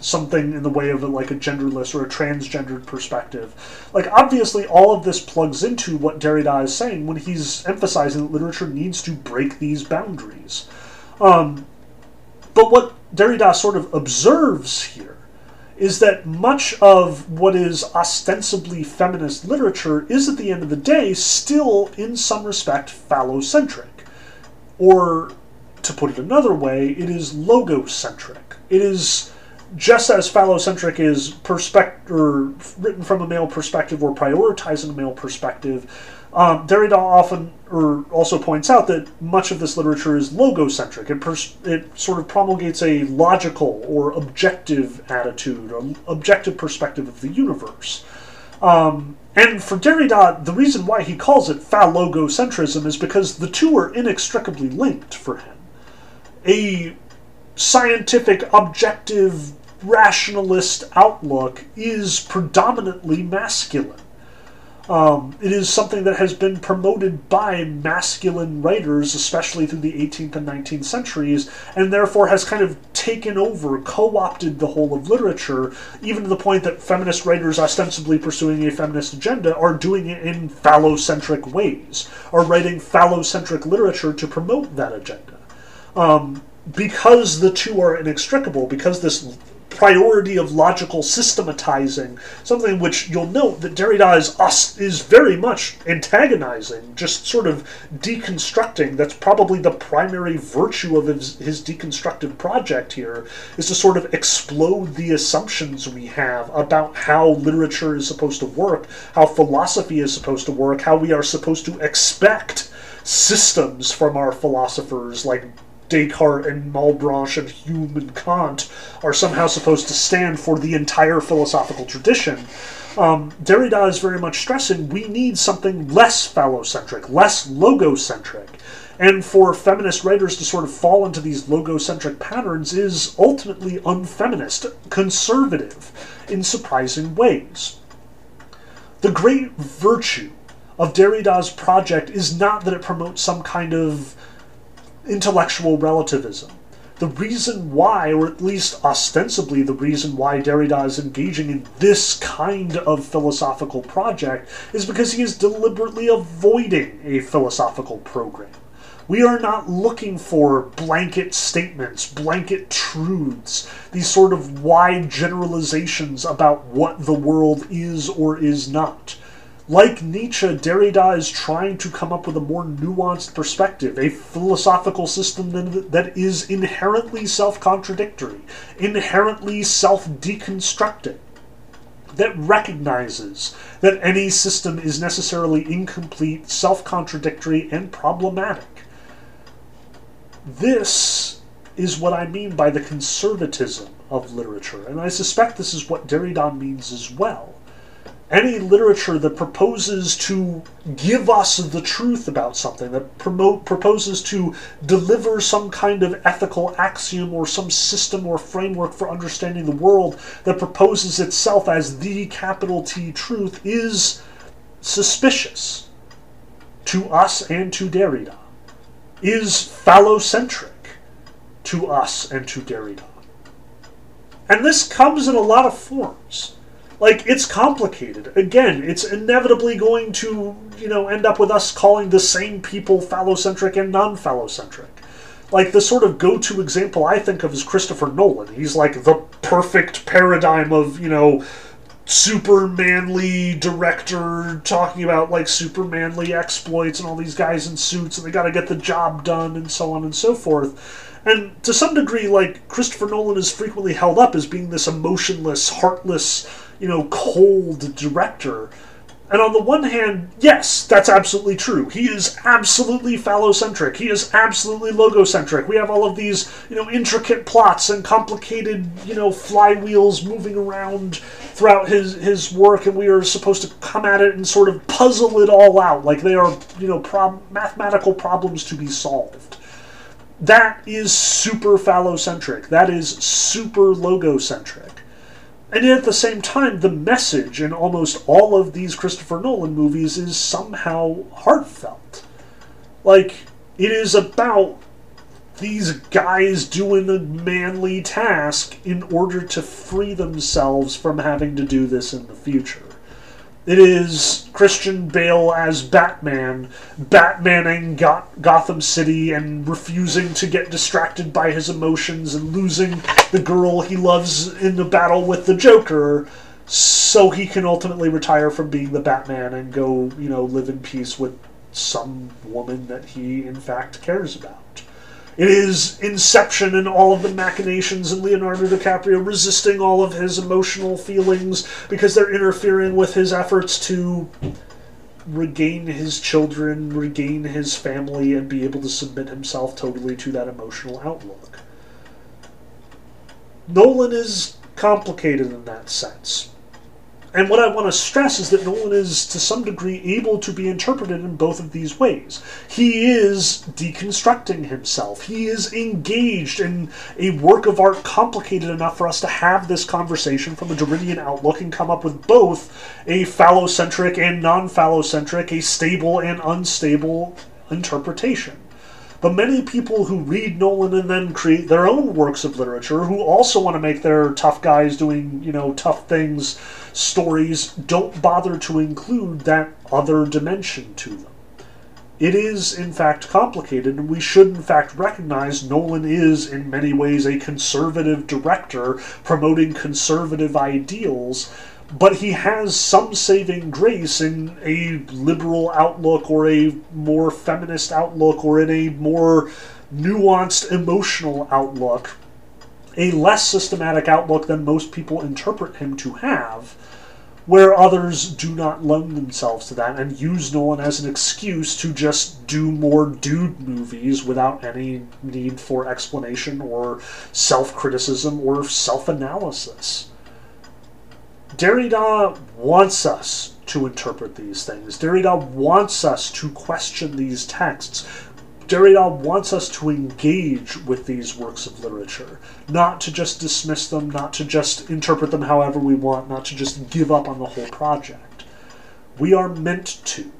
something in the way of a, like a genderless or a transgendered perspective. Like obviously, all of this plugs into what Derrida is saying when he's emphasizing that literature needs to break these boundaries. Um, but what Derrida sort of observes here is that much of what is ostensibly feminist literature is, at the end of the day, still, in some respect, phallocentric. Or, to put it another way, it is logocentric. It is just as phallocentric is perspect- or written from a male perspective or prioritizing a male perspective, um, Derrida often or also points out that much of this literature is logocentric. It, pers- it sort of promulgates a logical or objective attitude, or objective perspective of the universe. Um, and for Derrida, the reason why he calls it phallogocentrism is because the two are inextricably linked for him. A scientific, objective, rationalist outlook is predominantly masculine. Um, it is something that has been promoted by masculine writers, especially through the 18th and 19th centuries, and therefore has kind of taken over, co opted the whole of literature, even to the point that feminist writers ostensibly pursuing a feminist agenda are doing it in phallocentric ways, are writing phallocentric literature to promote that agenda. Um, because the two are inextricable, because this priority of logical systematizing, something which you'll note that Derrida is, is very much antagonizing, just sort of deconstructing. That's probably the primary virtue of his, his deconstructive project here, is to sort of explode the assumptions we have about how literature is supposed to work, how philosophy is supposed to work, how we are supposed to expect systems from our philosophers like Descartes and Malebranche and Hume and Kant are somehow supposed to stand for the entire philosophical tradition. Um, Derrida is very much stressing we need something less phallocentric, less logocentric. And for feminist writers to sort of fall into these logocentric patterns is ultimately unfeminist, conservative, in surprising ways. The great virtue of Derrida's project is not that it promotes some kind of intellectual relativism. The reason why, or at least ostensibly the reason why Derrida is engaging in this kind of philosophical project, is because he is deliberately avoiding a philosophical program. We are not looking for blanket statements, blanket truths, these sort of wide generalizations about what the world is or is not. Like Nietzsche, Derrida is trying to come up with a more nuanced perspective, a philosophical system that is inherently self contradictory, inherently self deconstructing, that recognizes that any system is necessarily incomplete, self contradictory, and problematic. This is what I mean by the conservatism of literature, and I suspect this is what Derrida means as well. Any literature that proposes to give us the truth about something, that promote, proposes to deliver some kind of ethical axiom or some system or framework for understanding the world, that proposes itself as the capital T truth, is suspicious to us and to Derrida, is phallocentric to us and to Derrida. And this comes in a lot of forms. Like, it's complicated. Again, it's inevitably going to, you know, end up with us calling the same people phallocentric and non phallocentric. Like, the sort of go to example I think of is Christopher Nolan. He's like the perfect paradigm of, you know, super manly director talking about like super manly exploits and all these guys in suits and they got to get the job done and so on and so forth. And to some degree, like Christopher Nolan is frequently held up as being this emotionless, heartless, you know, cold director. And on the one hand, yes, that's absolutely true. He is absolutely phallocentric. He is absolutely logocentric. We have all of these, you know, intricate plots and complicated, you know, flywheels moving around throughout his his work, and we are supposed to come at it and sort of puzzle it all out, like they are, you know, prob- mathematical problems to be solved. That is super phallocentric. That is super logocentric. And yet at the same time, the message in almost all of these Christopher Nolan movies is somehow heartfelt. Like, it is about these guys doing a manly task in order to free themselves from having to do this in the future. It is Christian Bale as Batman, Batmaning Gotham City and refusing to get distracted by his emotions and losing the girl he loves in the battle with the Joker so he can ultimately retire from being the Batman and go, you know, live in peace with some woman that he in fact cares about. It is Inception and all of the machinations and Leonardo DiCaprio resisting all of his emotional feelings because they're interfering with his efforts to regain his children, regain his family, and be able to submit himself totally to that emotional outlook. Nolan is complicated in that sense. And what I want to stress is that Nolan is, to some degree, able to be interpreted in both of these ways. He is deconstructing himself. He is engaged in a work of art complicated enough for us to have this conversation from a Derridian outlook and come up with both a phallocentric and non phallocentric, a stable and unstable interpretation. But many people who read Nolan and then create their own works of literature, who also want to make their tough guys doing, you know, tough things stories, don't bother to include that other dimension to them. It is, in fact, complicated, and we should, in fact, recognize Nolan is, in many ways, a conservative director promoting conservative ideals but he has some saving grace in a liberal outlook or a more feminist outlook or in a more nuanced emotional outlook, a less systematic outlook than most people interpret him to have, where others do not lend themselves to that and use Nolan as an excuse to just do more dude movies without any need for explanation or self criticism or self analysis. Derrida wants us to interpret these things. Derrida wants us to question these texts. Derrida wants us to engage with these works of literature, not to just dismiss them, not to just interpret them however we want, not to just give up on the whole project. We are meant to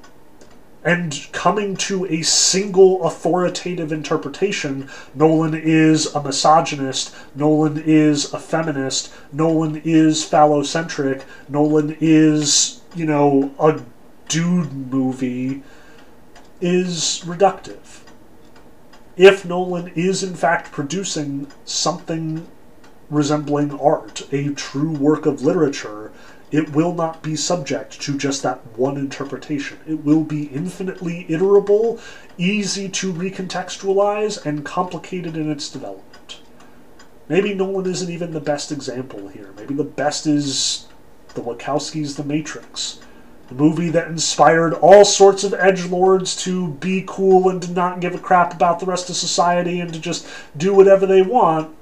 and coming to a single authoritative interpretation, Nolan is a misogynist, Nolan is a feminist, Nolan is phallocentric, Nolan is, you know, a dude movie, is reductive. If Nolan is in fact producing something resembling art, a true work of literature, it will not be subject to just that one interpretation. It will be infinitely iterable, easy to recontextualize, and complicated in its development. Maybe Nolan isn't even the best example here. Maybe the best is the Wachowskis' The Matrix. The movie that inspired all sorts of edge lords to be cool and to not give a crap about the rest of society and to just do whatever they want,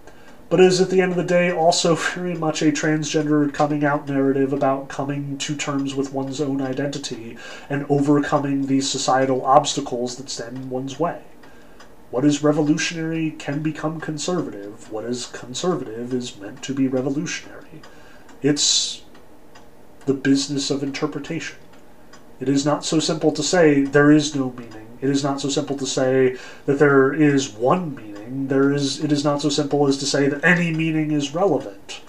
but is at the end of the day also very much a transgender coming out narrative about coming to terms with one's own identity and overcoming these societal obstacles that stand in one's way. What is revolutionary can become conservative. What is conservative is meant to be revolutionary. It's the business of interpretation. It is not so simple to say there is no meaning. It is not so simple to say that there is one meaning. There is it is not so simple as to say that any meaning is relevant.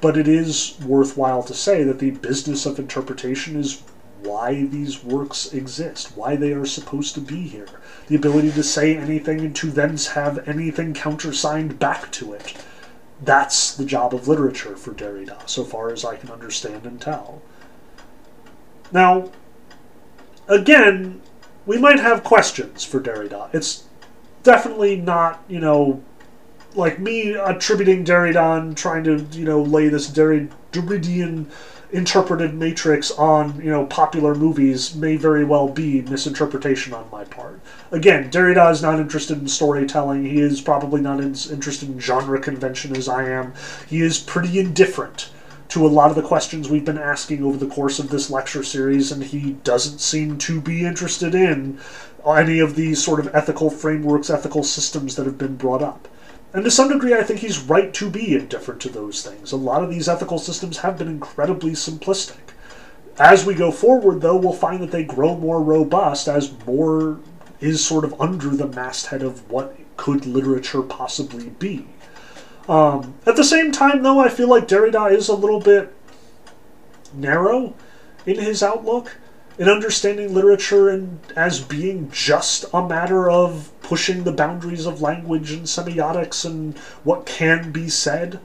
But it is worthwhile to say that the business of interpretation is why these works exist, why they are supposed to be here. The ability to say anything and to then have anything countersigned back to it. That's the job of literature for Derrida, so far as I can understand and tell. Now, again, we might have questions for Derrida. It's definitely not, you know, like me attributing Derrida and trying to, you know, lay this Derridian interpreted matrix on, you know, popular movies may very well be misinterpretation on my part. Again, Derrida is not interested in storytelling. He is probably not as interested in genre convention as I am. He is pretty indifferent to a lot of the questions we've been asking over the course of this lecture series, and he doesn't seem to be interested in any of these sort of ethical frameworks, ethical systems that have been brought up. And to some degree, I think he's right to be indifferent to those things. A lot of these ethical systems have been incredibly simplistic. As we go forward, though, we'll find that they grow more robust as more is sort of under the masthead of what could literature possibly be. Um, at the same time, though, I feel like Derrida is a little bit narrow in his outlook in understanding literature and as being just a matter of pushing the boundaries of language and semiotics and what can be said.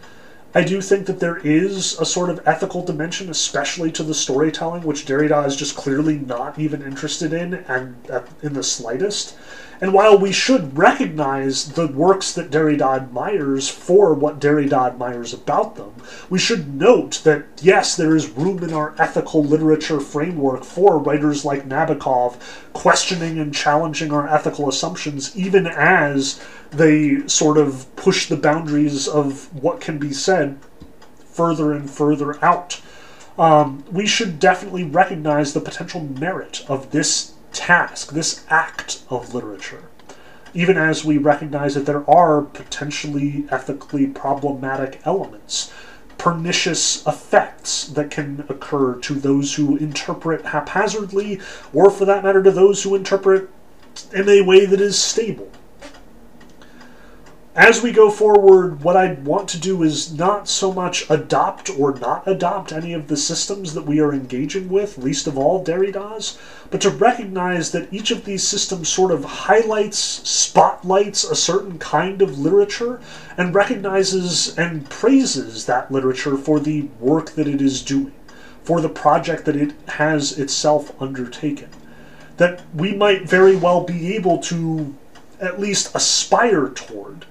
I do think that there is a sort of ethical dimension, especially to the storytelling, which Derrida is just clearly not even interested in, and uh, in the slightest. And while we should recognize the works that Derrida admires for what Derrida admires about them, we should note that yes, there is room in our ethical literature framework for writers like Nabokov questioning and challenging our ethical assumptions, even as they sort of push the boundaries of what can be said further and further out. Um, we should definitely recognize the potential merit of this task, this act of literature, even as we recognize that there are potentially ethically problematic elements, pernicious effects that can occur to those who interpret haphazardly, or for that matter, to those who interpret in a way that is stable as we go forward, what I want to do is not so much adopt or not adopt any of the systems that we are engaging with, least of all Derrida's, but to recognize that each of these systems sort of highlights, spotlights a certain kind of literature, and recognizes and praises that literature for the work that it is doing, for the project that it has itself undertaken. That we might very well be able to at least aspire toward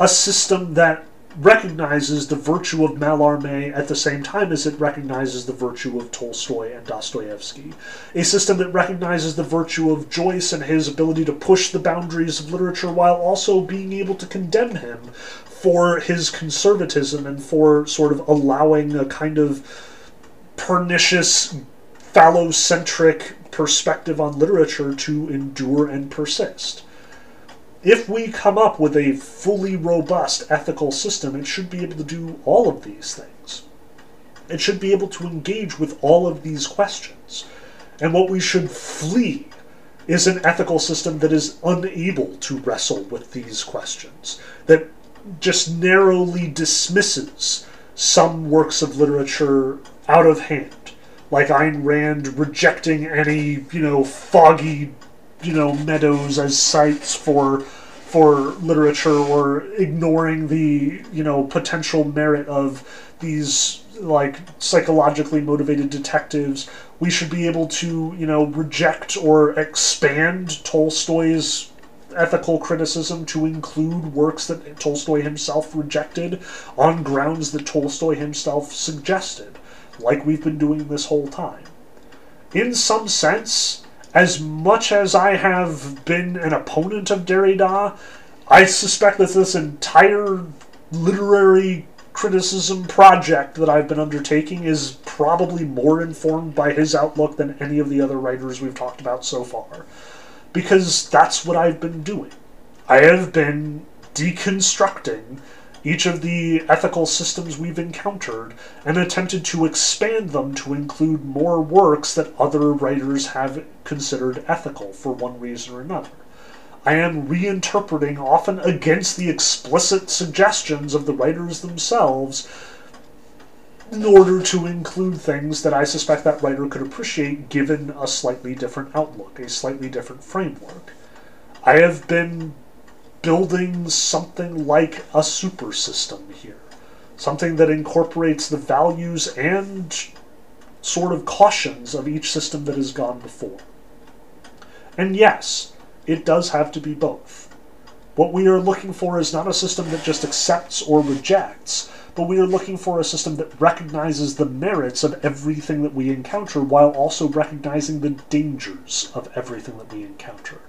a system that recognizes the virtue of Mallarmé at the same time as it recognizes the virtue of Tolstoy and Dostoevsky. A system that recognizes the virtue of Joyce and his ability to push the boundaries of literature while also being able to condemn him for his conservatism and for sort of allowing a kind of pernicious, phallocentric perspective on literature to endure and persist if we come up with a fully robust ethical system, it should be able to do all of these things. It should be able to engage with all of these questions. And what we should flee is an ethical system that is unable to wrestle with these questions, that just narrowly dismisses some works of literature out of hand, like Ayn Rand rejecting any, you know, foggy you know meadows as sites for for literature or ignoring the you know potential merit of these like psychologically motivated detectives we should be able to you know reject or expand tolstoy's ethical criticism to include works that tolstoy himself rejected on grounds that tolstoy himself suggested like we've been doing this whole time. In some sense, as much as I have been an opponent of Derrida, I suspect that this entire literary criticism project that I've been undertaking is probably more informed by his outlook than any of the other writers we've talked about so far. Because that's what I've been doing. I have been deconstructing each of the ethical systems we've encountered and attempted to expand them to include more works that other writers have considered ethical for one reason or another. I am reinterpreting, often against the explicit suggestions of the writers themselves, in order to include things that I suspect that writer could appreciate given a slightly different outlook, a slightly different framework. I have been building something like a super system here. Something that incorporates the values and sort of cautions of each system that has gone before. And yes, it does have to be both. What we are looking for is not a system that just accepts or rejects, but we are looking for a system that recognizes the merits of everything that we encounter while also recognizing the dangers of everything that we encounter.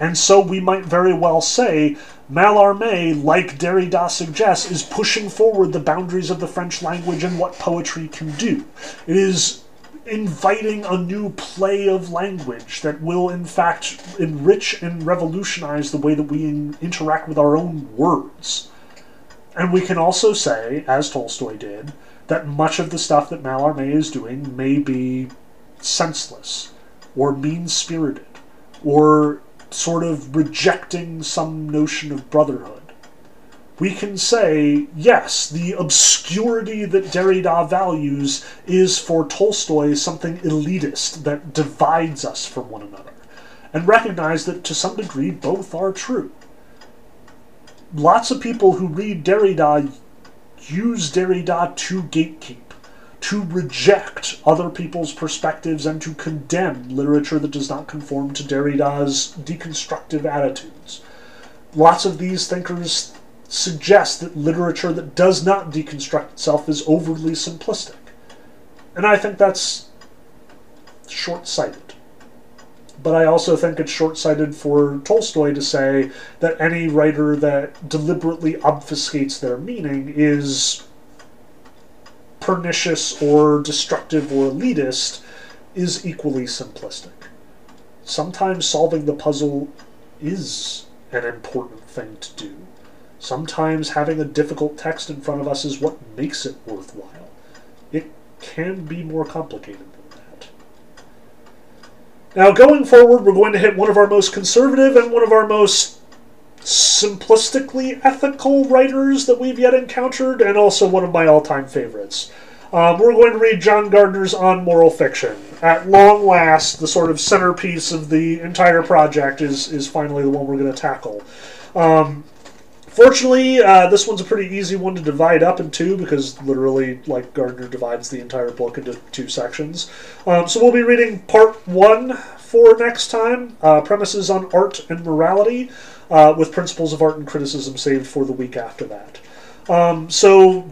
And so we might very well say Mallarmé, like Derrida suggests, is pushing forward the boundaries of the French language and what poetry can do. It is inviting a new play of language that will, in fact, enrich and revolutionize the way that we in- interact with our own words. And we can also say, as Tolstoy did, that much of the stuff that Mallarmé is doing may be senseless, or mean spirited, or sort of rejecting some notion of brotherhood we can say, yes, the obscurity that Derrida values is for Tolstoy something elitist that divides us from one another, and recognize that to some degree both are true. Lots of people who read Derrida use Derrida to gatekeep, to reject other people's perspectives, and to condemn literature that does not conform to Derrida's deconstructive attitudes. Lots of these thinkers suggest that literature that does not deconstruct itself is overly simplistic. And I think that's short sighted. But I also think it's short sighted for Tolstoy to say that any writer that deliberately obfuscates their meaning is pernicious or destructive or elitist is equally simplistic. Sometimes solving the puzzle is an important thing to do. Sometimes having a difficult text in front of us is what makes it worthwhile. It can be more complicated than that. Now, going forward, we're going to hit one of our most conservative and one of our most simplistically ethical writers that we've yet encountered, and also one of my all time favorites. Um, we're going to read John Gardner's On Moral Fiction. At long last, the sort of centerpiece of the entire project is, is finally the one we're going to tackle. Um, Fortunately, uh, this one's a pretty easy one to divide up in two because literally, like Gardner divides the entire book into two sections. Um, so we'll be reading part one for next time uh, premises on art and morality, uh, with principles of art and criticism saved for the week after that. Um, so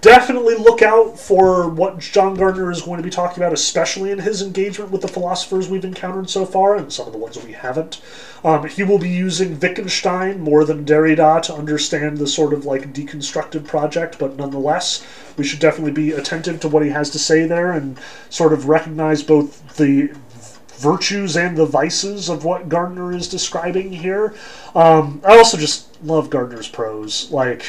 definitely look out for what John Gardner is going to be talking about, especially in his engagement with the philosophers we've encountered so far, and some of the ones we haven't. Um, he will be using Wittgenstein more than Derrida to understand the sort of like deconstructive project, but nonetheless, we should definitely be attentive to what he has to say there and sort of recognize both the virtues and the vices of what Gardner is describing here. Um, I also just love Gardner's prose. Like,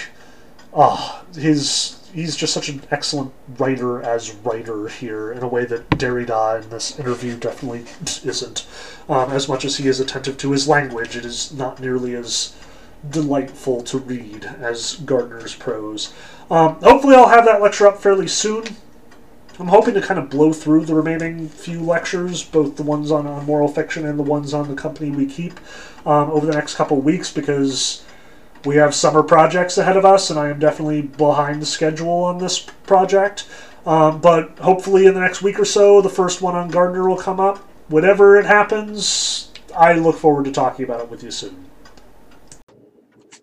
ah, oh, his he's just such an excellent writer as writer here in a way that Derrida in this interview definitely isn't. Um, as much as he is attentive to his language, it is not nearly as delightful to read as Gardner's prose. Um, hopefully, I'll have that lecture up fairly soon. I'm hoping to kind of blow through the remaining few lectures, both the ones on, on moral fiction and the ones on the company we keep, um, over the next couple weeks because we have summer projects ahead of us, and I am definitely behind the schedule on this project. Um, but hopefully, in the next week or so, the first one on Gardner will come up. Whatever it happens, I look forward to talking about it with you soon.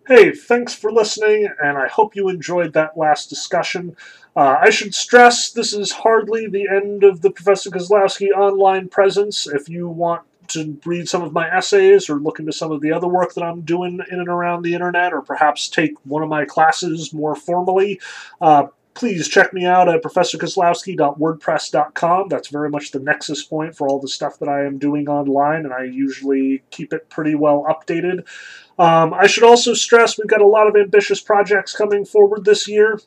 Hey, thanks for listening, and I hope you enjoyed that last discussion. Uh, I should stress this is hardly the end of the Professor Kozlowski online presence. If you want to read some of my essays or look into some of the other work that I'm doing in and around the internet, or perhaps take one of my classes more formally, uh, please check me out at professorkozlowski.wordpress.com. That's very much the nexus point for all the stuff that I am doing online, and I usually keep it pretty well updated. Um, I should also stress we've got a lot of ambitious projects coming forward this year.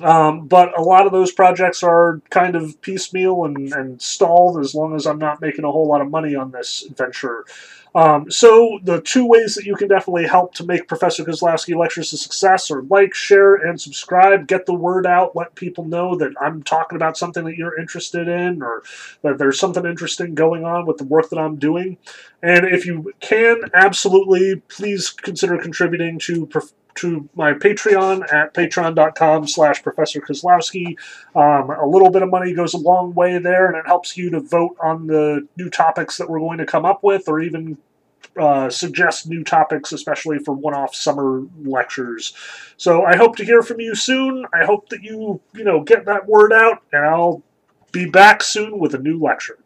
Um, but a lot of those projects are kind of piecemeal and, and stalled as long as I'm not making a whole lot of money on this venture. Um, so the two ways that you can definitely help to make Professor Kozlowski lectures a success are like, share, and subscribe. Get the word out. Let people know that I'm talking about something that you're interested in or that there's something interesting going on with the work that I'm doing. And if you can, absolutely, please consider contributing to to my Patreon at patreon.com slash Professor Kozlowski. Um, a little bit of money goes a long way there, and it helps you to vote on the new topics that we're going to come up with, or even uh, suggest new topics, especially for one-off summer lectures. So I hope to hear from you soon. I hope that you, you know, get that word out, and I'll be back soon with a new lecture.